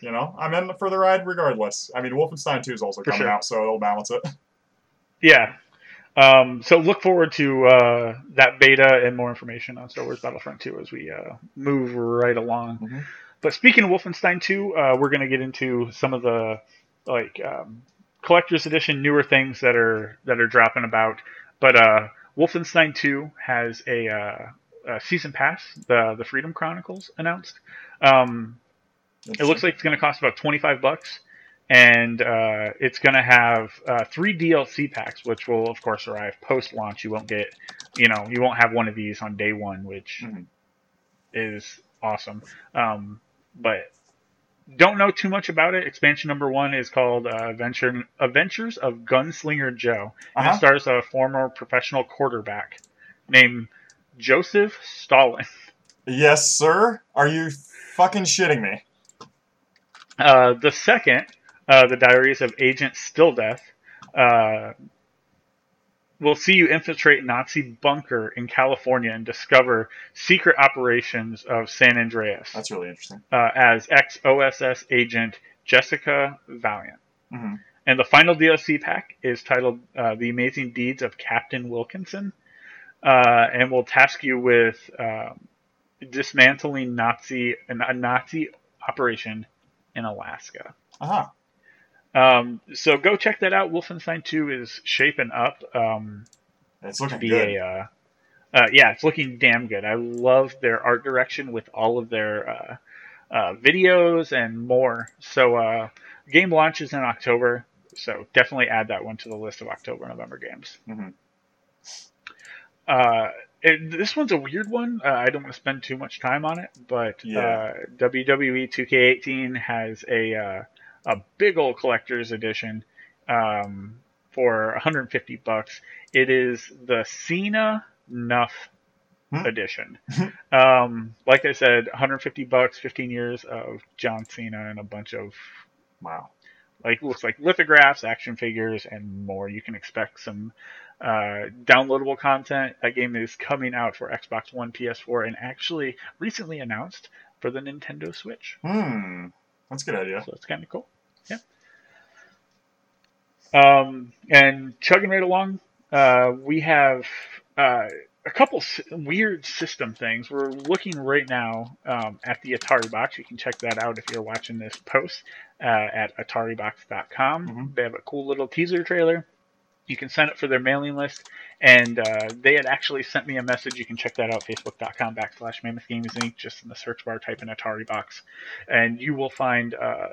you know, I'm in for the ride regardless. I mean, Wolfenstein 2 is also For coming sure. out, so it'll balance it. Yeah. Um, so look forward to uh, that beta and more information on Star Wars Battlefront 2 as we uh, move right along. Mhm. But speaking of Wolfenstein 2, uh, we're going to get into some of the like um, collector's edition newer things that are that are dropping about. But uh, Wolfenstein 2 has a, uh, a season pass, the the Freedom Chronicles announced. Um, it looks like it's going to cost about 25 bucks and uh, it's going to have uh, three DLC packs which will of course arrive post launch you won't get you know you won't have one of these on day one which Mhm. is awesome um, but don't know too much about it expansion number one is called uh, Adventure, adventures of gunslinger joe and Uh-huh. it stars a former professional quarterback named joseph stalin Yes, sir. Are you fucking shitting me? Uh, the second, uh, the Diaries of Agent Silent Death, uh, will see you infiltrate Nazi bunker in California and discover secret operations of San Andreas That's really interesting. uh, as ex-OSS agent Jessica Valiant. hmm And the final DLC pack is titled uh, "The Amazing Deeds of Captain Wilkinson," uh, and will task you with um, dismantling Nazi a Nazi operation in Alaska. Uh-huh. Um, so go check that out. Wolfenstein 2 is shaping up um, It's to looking be good. a. Uh, uh, yeah, it's looking damn good. I love their art direction with all of their uh, uh, videos and more. So, uh, game launches in October. So definitely add that one to the list of October November games. Mhm. Uh, it, this one's a weird one. Uh, I don't want to spend too much time on it, but Yeah. uh, WWE 2K18 has a uh, a big old collector's edition um, for 150 bucks. It is the Cena Nuff Hmm. edition. [LAUGHS] um, like I said, 150 bucks, 15 years of John Cena and a bunch of Wow. like looks like lithographs, action figures, and more. You can expect some uh, downloadable content. That game is coming out for Xbox One, PS4, and actually recently announced for the Nintendo Switch. Hmm. That's a good idea. So it's kind of cool. Yeah. Um, and chugging right along, uh, we have uh, a couple s- weird system things. We're looking right now um, at the Atari box. You can check that out if you're watching this post uh, at ataribox.com. Mhm. They have a cool little teaser trailer. You can sign up for their mailing list, and uh, they had actually sent me a message. You can check that out, facebook.com backslash Mammoth Games Inc. Just in the search bar, type in Atari Box, and you will find uh,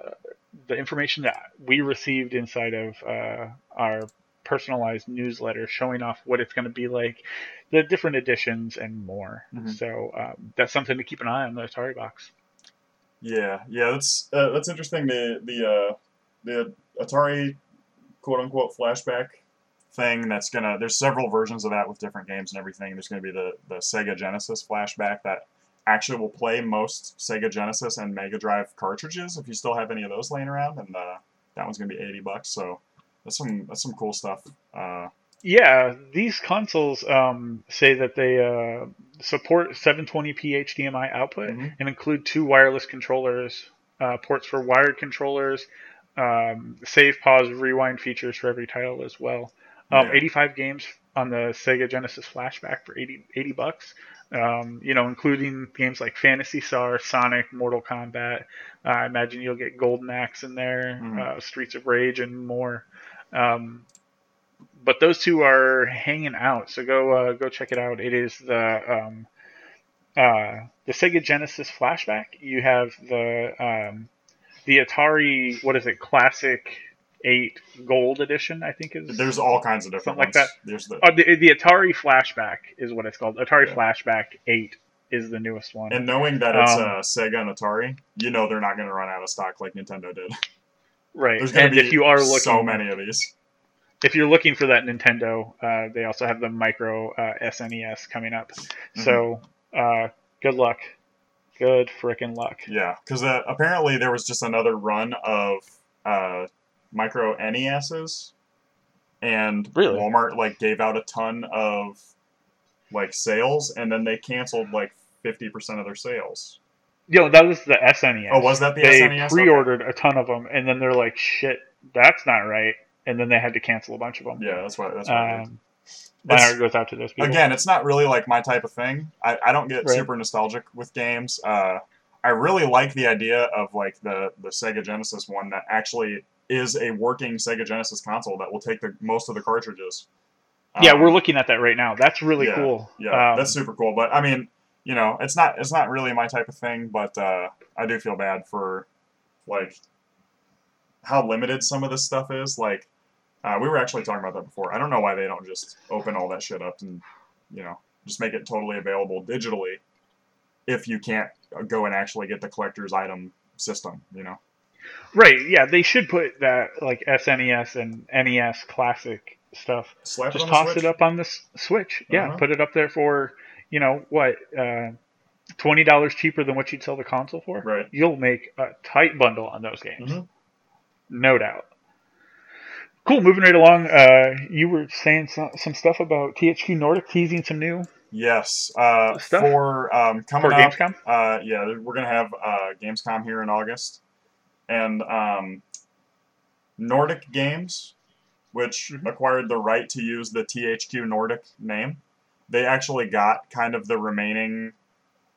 the information that we received inside of uh, our personalized newsletter showing off what it's going to be like, the different editions, and more. Mhm. So um, that's something to keep an eye on the Atari Box. Yeah, yeah, that's uh, that's interesting. The the uh, the Atari quote unquote flashback thing. That's gonna. There's several versions of that with different games and everything. There's gonna be the the Sega Genesis flashback that actually will play most Sega Genesis and Mega Drive cartridges if you still have any of those laying around, and uh, that one's gonna be eighty bucks. So that's some that's some cool stuff. Uh, Yeah, these consoles um, say that they uh, support 720p HDMI output Mhm. and include two wireless controllers, uh, ports for wired controllers, um, save, pause, rewind features for every title as well. Um, Yeah. 85 games on the Sega Genesis Flashback for 80, 80 bucks. Um, you know, including games like Phantasy Star, Sonic, Mortal Kombat. Uh, I imagine you'll get Golden Axe in there, Mhm. uh, Streets of Rage, and more. Um, but those two are hanging out, so go uh, go check it out. It is the um, uh, the Sega Genesis Flashback. You have the um, the Atari what is it Classic Eight Gold Edition? I think is there's all kinds of different Something like ones. that. There's the uh, the, the Atari Flashback is what it's called. Atari Yeah. Flashback Eight is the newest one. and knowing that it's Um, uh, Sega and Atari, you know they're not gonna run out of stock like Nintendo did. right, There's gonna and be if you are looking, so many of these. if you're looking for that Nintendo, uh, they also have the micro uh, SNES coming up. Mm-hmm. So uh, good luck, good frickin' luck. Yeah, because uh, apparently there was just another run of uh, micro NESs, and Really? Walmart like gave out a ton of like sales, and then they canceled like fifty percent of their sales. Yo, that was the SNES. Oh, was that the they SNES? Okay. pre-ordered a ton of them, and then they're like, "Shit, that's not right," and then they had to cancel a bunch of them. Yeah, that's what that's what. Um, my heart goes out to those people. Again, it's not really like my type of thing. I, I don't get Right. super nostalgic with games. Uh, I really like the idea of like the the Sega Genesis one that actually is a working Sega Genesis console that will take the most of the cartridges. yeah, Um, we're looking at that right now. That's really yeah, cool. Yeah, Um, that's super cool. But I mean, you know, it's not it's not really my type of thing. But uh, I do feel bad for like how limited some of this stuff is. Like uh, we were actually talking about that before. I don't know why they don't just open all that shit up and you know just make it totally available digitally if you can't go and actually get the collector's item system. You know. Right. Yeah, they should put that like SNES and NES classic stuff. Slap Just toss it up on the s- Switch. Yeah, Uh-huh. put it up there for you know what, uh, twenty dollars cheaper than what you'd sell the console for. Right. You'll make a tight bundle on those games. Mhm. no doubt. Cool. Moving right along. Uh, you were saying some, some stuff about THQ Nordic teasing some new Yes. Uh, Stuff? for um, coming for up. Gamescom. Uh, yeah, we're gonna have uh, Gamescom here in August, and um, Nordic Games, which Mhm. acquired the right to use the THQ Nordic name. They actually got kind of the remaining.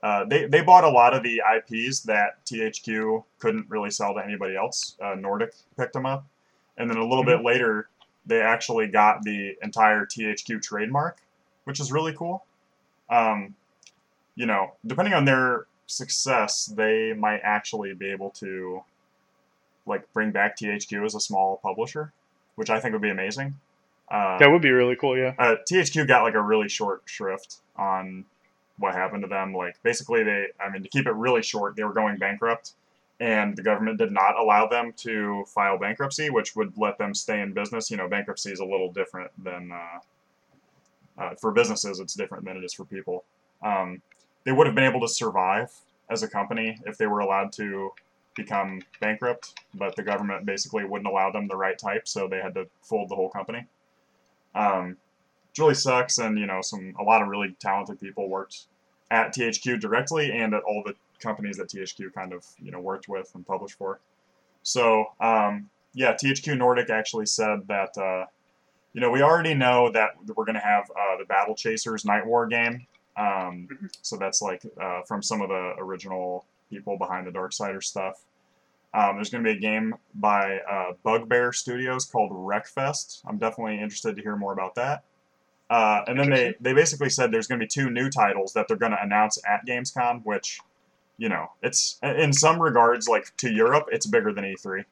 Uh, they they bought a lot of the IPs that THQ couldn't really sell to anybody else. Uh, Nordic picked them up, and then a little bit later, they actually got the entire THQ trademark, which is really cool. Um, you know, depending on their success, they might actually be able to like bring back THQ as a small publisher, which I think would be amazing. Uh, That would be really cool. Yeah. uh, THQ got like a really short shrift on what happened to them. Like basically, they, I mean, to keep it really short, they were going bankrupt, and the government did not allow them to file bankruptcy, which would let them stay in business. You know, bankruptcy is a little different than uh, uh, for businesses. It's different than it is for people. Um, they would have been able to survive as a company if they were allowed to become bankrupt, but the government basically wouldn't allow them the right type, so they had to fold the whole company. Um, it really sucks, and you know, some a lot of really talented people worked at THQ directly and at all the companies that THQ kind of you know worked with and published for. So um, yeah, THQ Nordic actually said that uh, you know we already know that we're going to have uh, the Battle Chasers Night War game. Um, so that's like uh, from some of the original people behind the Darksider stuff. Um, there's going to be a game by uh, Bugbear Studios called Wreckfest. I'm definitely interested to hear more about that. Uh, and then they, they basically said there's going to be two new titles that they're going to announce at Gamescom, which, you know, it's in some regards like to Europe, it's bigger than E3.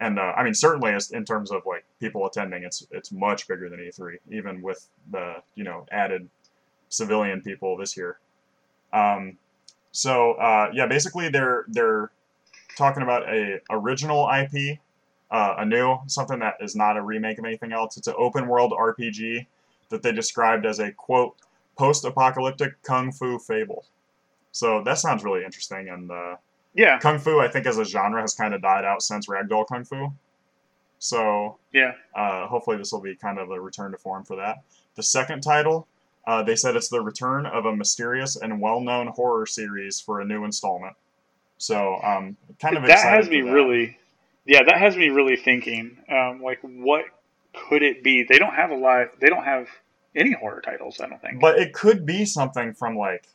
And uh, I mean, certainly as in terms of like people attending, it's it's much bigger than E3, even with the you know added civilian people this year. Um, so uh, yeah, basically they're they're talking about a original IP, uh, a new something that is not a remake of anything else. It's an open world RPG that they described as a quote post-apocalyptic kung fu fable. So that sounds really interesting. And uh, Yeah, kung fu, I think, as a genre, has kind of died out since ragdoll kung fu. So yeah. uh, hopefully this will be kind of a return to form for that. The second title, uh, they said it's the return of a mysterious and well-known horror series for a new installment. So um, kind of that has me that. really yeah that has me really thinking um, like what could it be they don't have a lot they don't have any horror titles i don't think But it could be something from like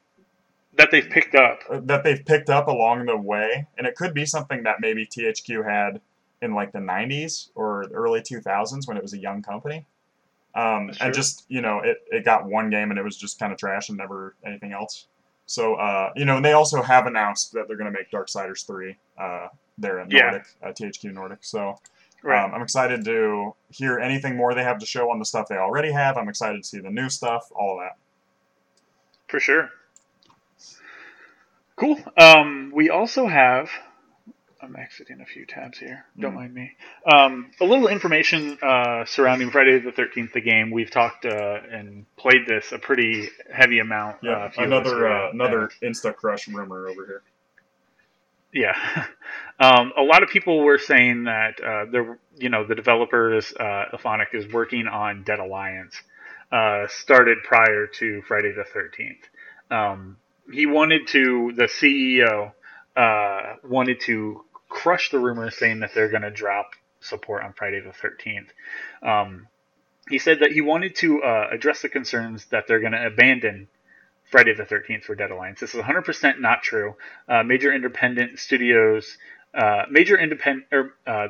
that they've picked up uh, that they've picked up along the way, and it could be something that maybe THQ had in like the '90s or early 2000s when it was a young company. Um, Sure. And just you know, it, it got one game and it was just kind of trash and never anything else. So uh, you know, and they also have announced that they're going to make Darksiders 3 uh, there at Yeah. Nordic, uh, THQ Nordic. So right um, I'm excited to hear anything more they have to show on the stuff they already have. I'm excited to see the new stuff, all of that. for sure cool um, we also have i'm exiting a few tabs here don't Mm. mind me um, a little information uh, surrounding friday the 13th the game we've talked uh, and played this a pretty heavy amount uh, Yeah, another uh, uh, another Insta Crush rumor over here. Yeah, [LAUGHS] um, a lot of people were saying that uh, the you know the developers uh, IllFonic is working on Dead Alliance, uh, started prior to Friday the Thirteenth. Um, he wanted to the CEO uh, wanted to crush the rumors saying that they're going to drop support on Friday the Thirteenth. Um, he said that he wanted to uh, address the concerns that they're going to abandon Friday the 13th for Dead Alliance. This is 100% not true. Uh, major independent studios, uh, major independent, or uh,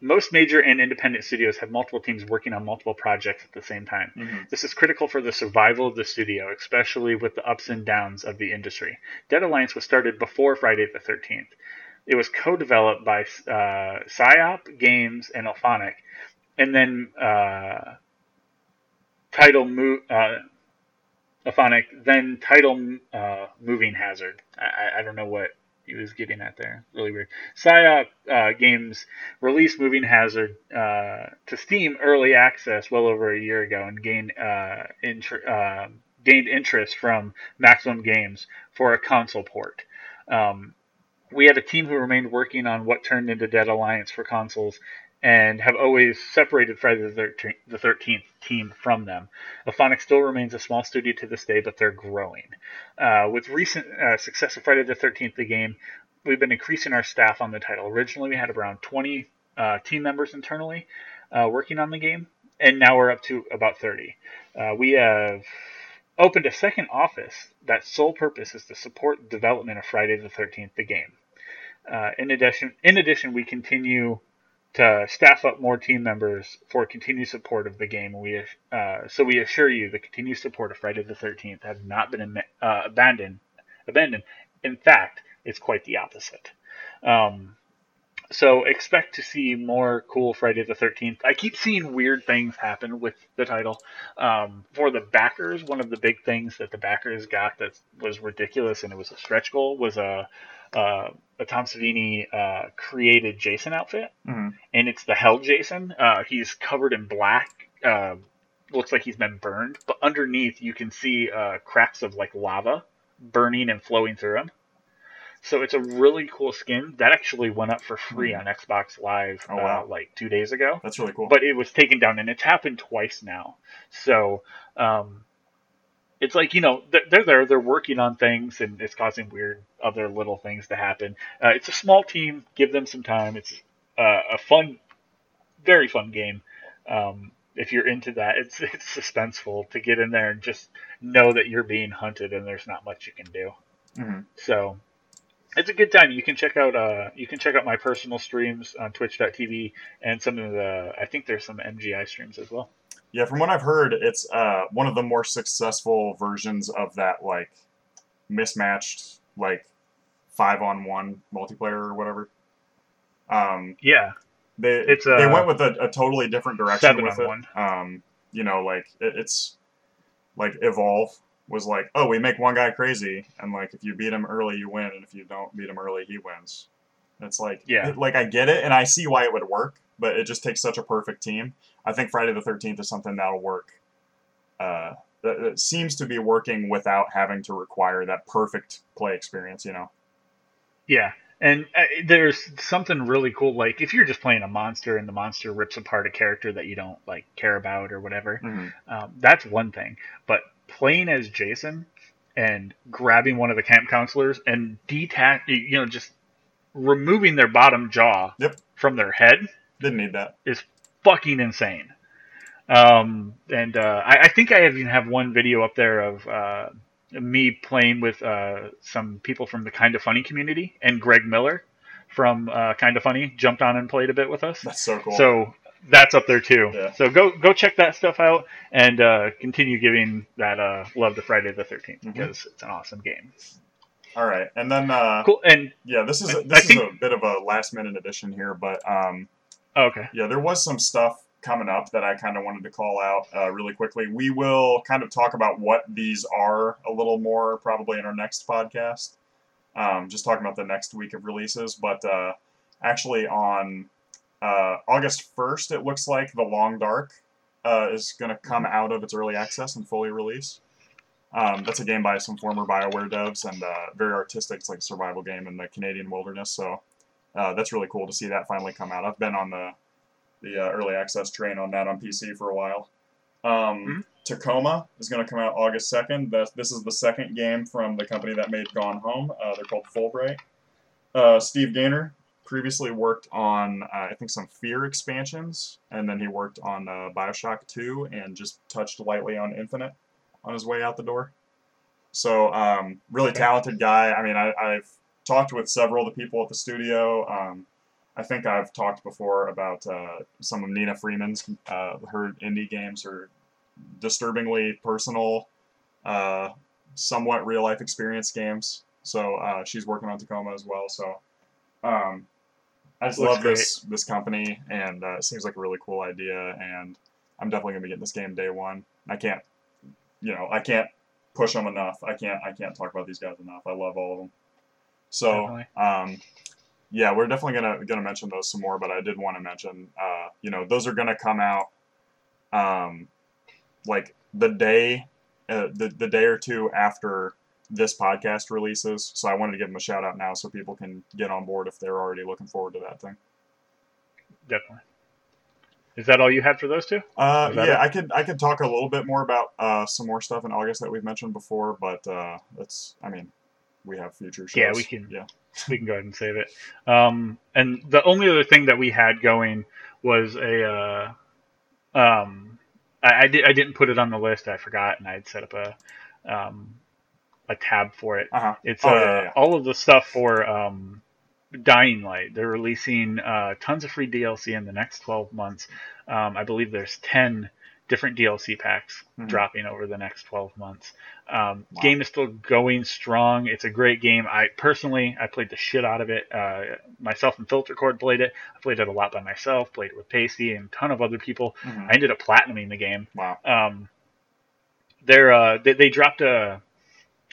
most major and independent studios have multiple teams working on multiple projects at the same time. Mhm. This is critical for the survival of the studio, especially with the ups and downs of the industry. Dead Alliance was started before Friday the 13th. It was co-developed by uh, Psyop Games and IllFonic, and then uh, Title Mo- uh, IllFonic, then Title uh, Moving Hazard. I, I- don't know what he was getting at there. Really weird. Psyop uh, Games released Moving Hazard uh, to Steam early access well over a year ago and gained uh, uh, gained interest from Maximum Games for a console port. Um, we had a team who remained working on what turned into Dead Alliance for consoles and have always separated Friday the 13th team from them. IllFonic still remains a small studio to this day, but they're growing. Uh, with recent uh, success of Friday the 13th, the game, we've been increasing our staff on the title. Originally, we had around 20 uh, team members internally uh, working on the game, and now we're up to about 30. Uh, we have opened a second office that sole purpose is to support development of Friday the 13th, the game. Uh, in addition, in addition, we continue to staff up more team members for continued support of the game. We uh, so we assure you the continued support of Friday the 13th has not been uh, abandoned. Abandoned. In fact, it's quite the opposite. Um, so expect to see more cool Friday the 13th. I keep seeing weird things happen with the title. Um, for the backers, one of the big things that the backers got that was ridiculous and it was a stretch goal was a uh, a Tom Savini uh, created Jason outfit, Mhm. and it's the Hell Jason. Uh, he's covered in black. Uh, looks like he's been burned, but underneath you can see uh, cracks of like lava burning and flowing through him. So it's a really cool skin that actually went up for free on Xbox Live Oh, wow. uh, like two days ago That's really cool. but it was taken down, and it's happened twice now. So um, it's like you know they're, they're there, they're working on things, and it's causing weird other little things to happen. Uh, it's a small team. Give them some time. It's uh, a fun, very fun game. Um, if you're into that, it's it's suspenseful to get in there and just know that you're being hunted, and there's not much you can do. Mhm. So it's a good time. You can check out uh you can check out my personal streams on twitch.tv and some of the I think there's some MGI streams as well. Yeah, from what I've heard, it's uh, one of the more successful versions of that like mismatched like five on one multiplayer or whatever. Um, Yeah. they It's, they uh, went with a, a totally different direction with it. one. Um, you know, like it, it's like Evolve was like, oh, we make one guy crazy, and like if you beat him early, you win, and if you don't beat him early, he wins. It's like, Yeah. it- like I get it, and I see why it would work, but it just takes such a perfect team. I think Friday the Thirteenth is something that'll work, uh, that, that seems to be working without having to require that perfect play experience. You know. Yeah, and uh, there's something really cool. Like if you're just playing a monster and the monster rips apart a character that you don't like care about or whatever, Mm-hmm. um, that's one thing. But playing as Jason and grabbing one of the camp counselors and detach, you know, just removing their bottom jaw Yep. from their head Didn't need that. is fucking insane. Um, and uh, I, I think I even have one video up there of uh, me playing with uh, some people from the Kind of Funny community, and Greg Miller from uh, Kind of Funny jumped on and played a bit with us. That's so cool. So that's up there too. Yeah. So go go check that stuff out and uh, continue giving that uh, love to Friday the 13th Mhm. because it's an awesome game. All right, and then uh, Cool. And yeah, this is a, I this is think- a bit of a last minute addition here, but um, okay, yeah, there was some stuff coming up that I kind of wanted to call out uh, really quickly. We will kind of talk about what these are a little more probably in our next podcast. Um, just talking about the next week of releases, but uh, actually on uh, August 1st, it looks like The Long Dark uh, is going to come out of its early access and fully release. Um, that's a game by some former BioWare devs and uh, very artistic. It's like a survival game in the Canadian wilderness. So uh, that's really cool to see that finally come out. I've been on the the uh, early access train on that on PC for a while. Um, Mhm. Tacoma is going to come out August 2nd. This, this is the second game from the company that made Gone Home. Uh, they're called Fullbright. Uh, Steve Gaynor previously worked on, uh, I think, some F.E.A.R. expansions, and then he worked on uh, Bioshock 2 and just touched lightly on Infinite on his way out the door. So, um, really talented guy. I mean, I, I've talked with several of the people at the studio. Um, I think I've talked before about uh, some of Nina Freeman's. Uh, her indie games are disturbingly personal, uh, somewhat real life experience games. So uh, she's working on Tacoma as well. So um, I just Looks love this this company, and uh, it seems like a really cool idea. And I'm definitely gonna be getting this game day one. I can't, you know, I can't push them enough. I can't I can't talk about these guys enough. I love all of them. So um, yeah, we're definitely gonna gonna mention those some more. But I did want to mention, uh, you know, those are gonna come out, um, like the day, uh, the the day or two after this podcast releases. So I wanted to give them a shout out now, so people can get on board if they're already looking forward to that thing. definitely. Is that all you had for those two? Uh, yeah, it? I could I could talk a little bit more about uh, some more stuff in August that we've mentioned before, but uh, that's I mean, we have future shows. Yeah, we can- Yeah. [LAUGHS] we can go ahead and save it. Um, and the only other thing that we had going was a, uh, um, I, I, did, I didn't put it on the list. I forgot, and I had set up a, um, a tab for it. Uh huh. It's Oh, uh, yeah, yeah. all of the stuff for um, Dying Light. They're releasing uh, tons of free DLC in the next 12 months. Um, I believe there's 10 different DLC packs Mhm. dropping over the next 12 months. Um, Wow. Game is still going strong. It's a great game. I personally, I played the shit out of it. Uh, myself and Filtercord played it. I played it a lot by myself. Played it with Pacey and a ton of other people. Mhm. I ended up platinuming the game Wow. um, they're uh, they, they dropped a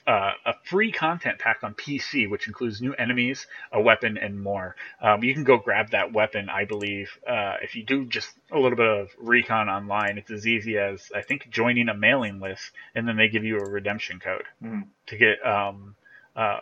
uh, a free content pack on PC, which includes new enemies, a weapon, and more. Um, you can go grab that weapon, I believe. Uh, if you do just a little bit of recon online, it's as easy as I think joining a mailing list, and then they give you a redemption code Mhm. to get um, uh,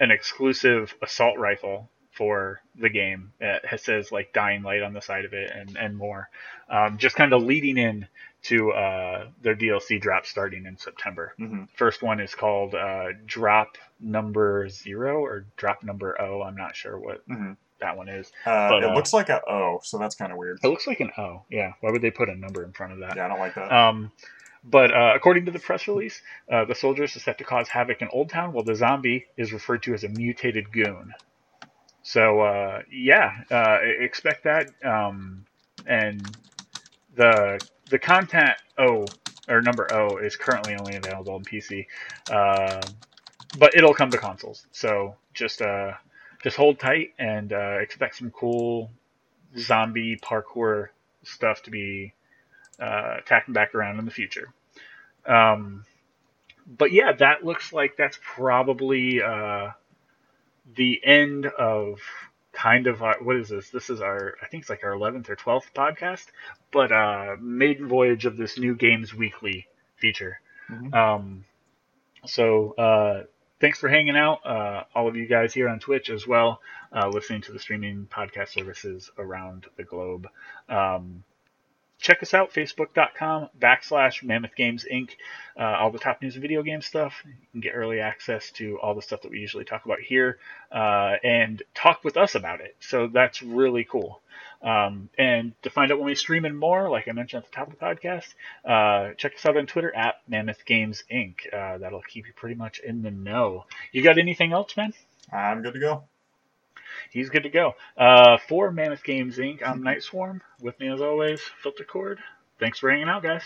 an exclusive assault rifle for the game. It says like Dying Light on the side of it, and and more. Um, just kind of leading in to uh, their DLC drop starting in September. Mhm. First one is called uh, Drop Number Zero or Drop Number O. I'm not sure what Mhm. that one is. Uh, But, it uh, looks like a O, so that's kind of weird. It looks like an O. Yeah. Why would they put a number in front of that? Yeah, I don't like that. Um, but uh, according to the press release, uh, the soldiers are set to cause havoc in Old Town, while the zombie is referred to as a mutated goon. So uh, yeah, expect that. Um, and the the content O or number O is currently only available on PC, uh, but it'll come to consoles. So just uh, just hold tight and uh, expect some cool zombie parkour stuff to be uh, tacking back around in the future. Um, but yeah, that looks like that's probably uh, the end of kind of our, what is this? This is our I think it's like our eleventh or twelfth podcast, but uh, maiden voyage of this new Games Weekly feature. Mhm. Um, so uh, thanks for hanging out, uh, all of you guys here on Twitch as well, uh, listening to the streaming podcast services around the globe. Um, check us out, facebook.com backslash Mammoth Games Inc. Uh, all the top news and video game stuff. You can get early access to all the stuff that we usually talk about here uh, and talk with us about it. So that's really cool. Um, and to find out when we stream in more, like I mentioned at the top of the podcast, uh, check us out on Twitter at Mammoth Games Inc. Uh, that'll keep you pretty much in the know. You got anything else, man? I'm good to go. He's good to go. Uh, for Mammoth Games Inc., I'm Night Swarm. With me as always, Filter Cord. Thanks for hanging out, guys.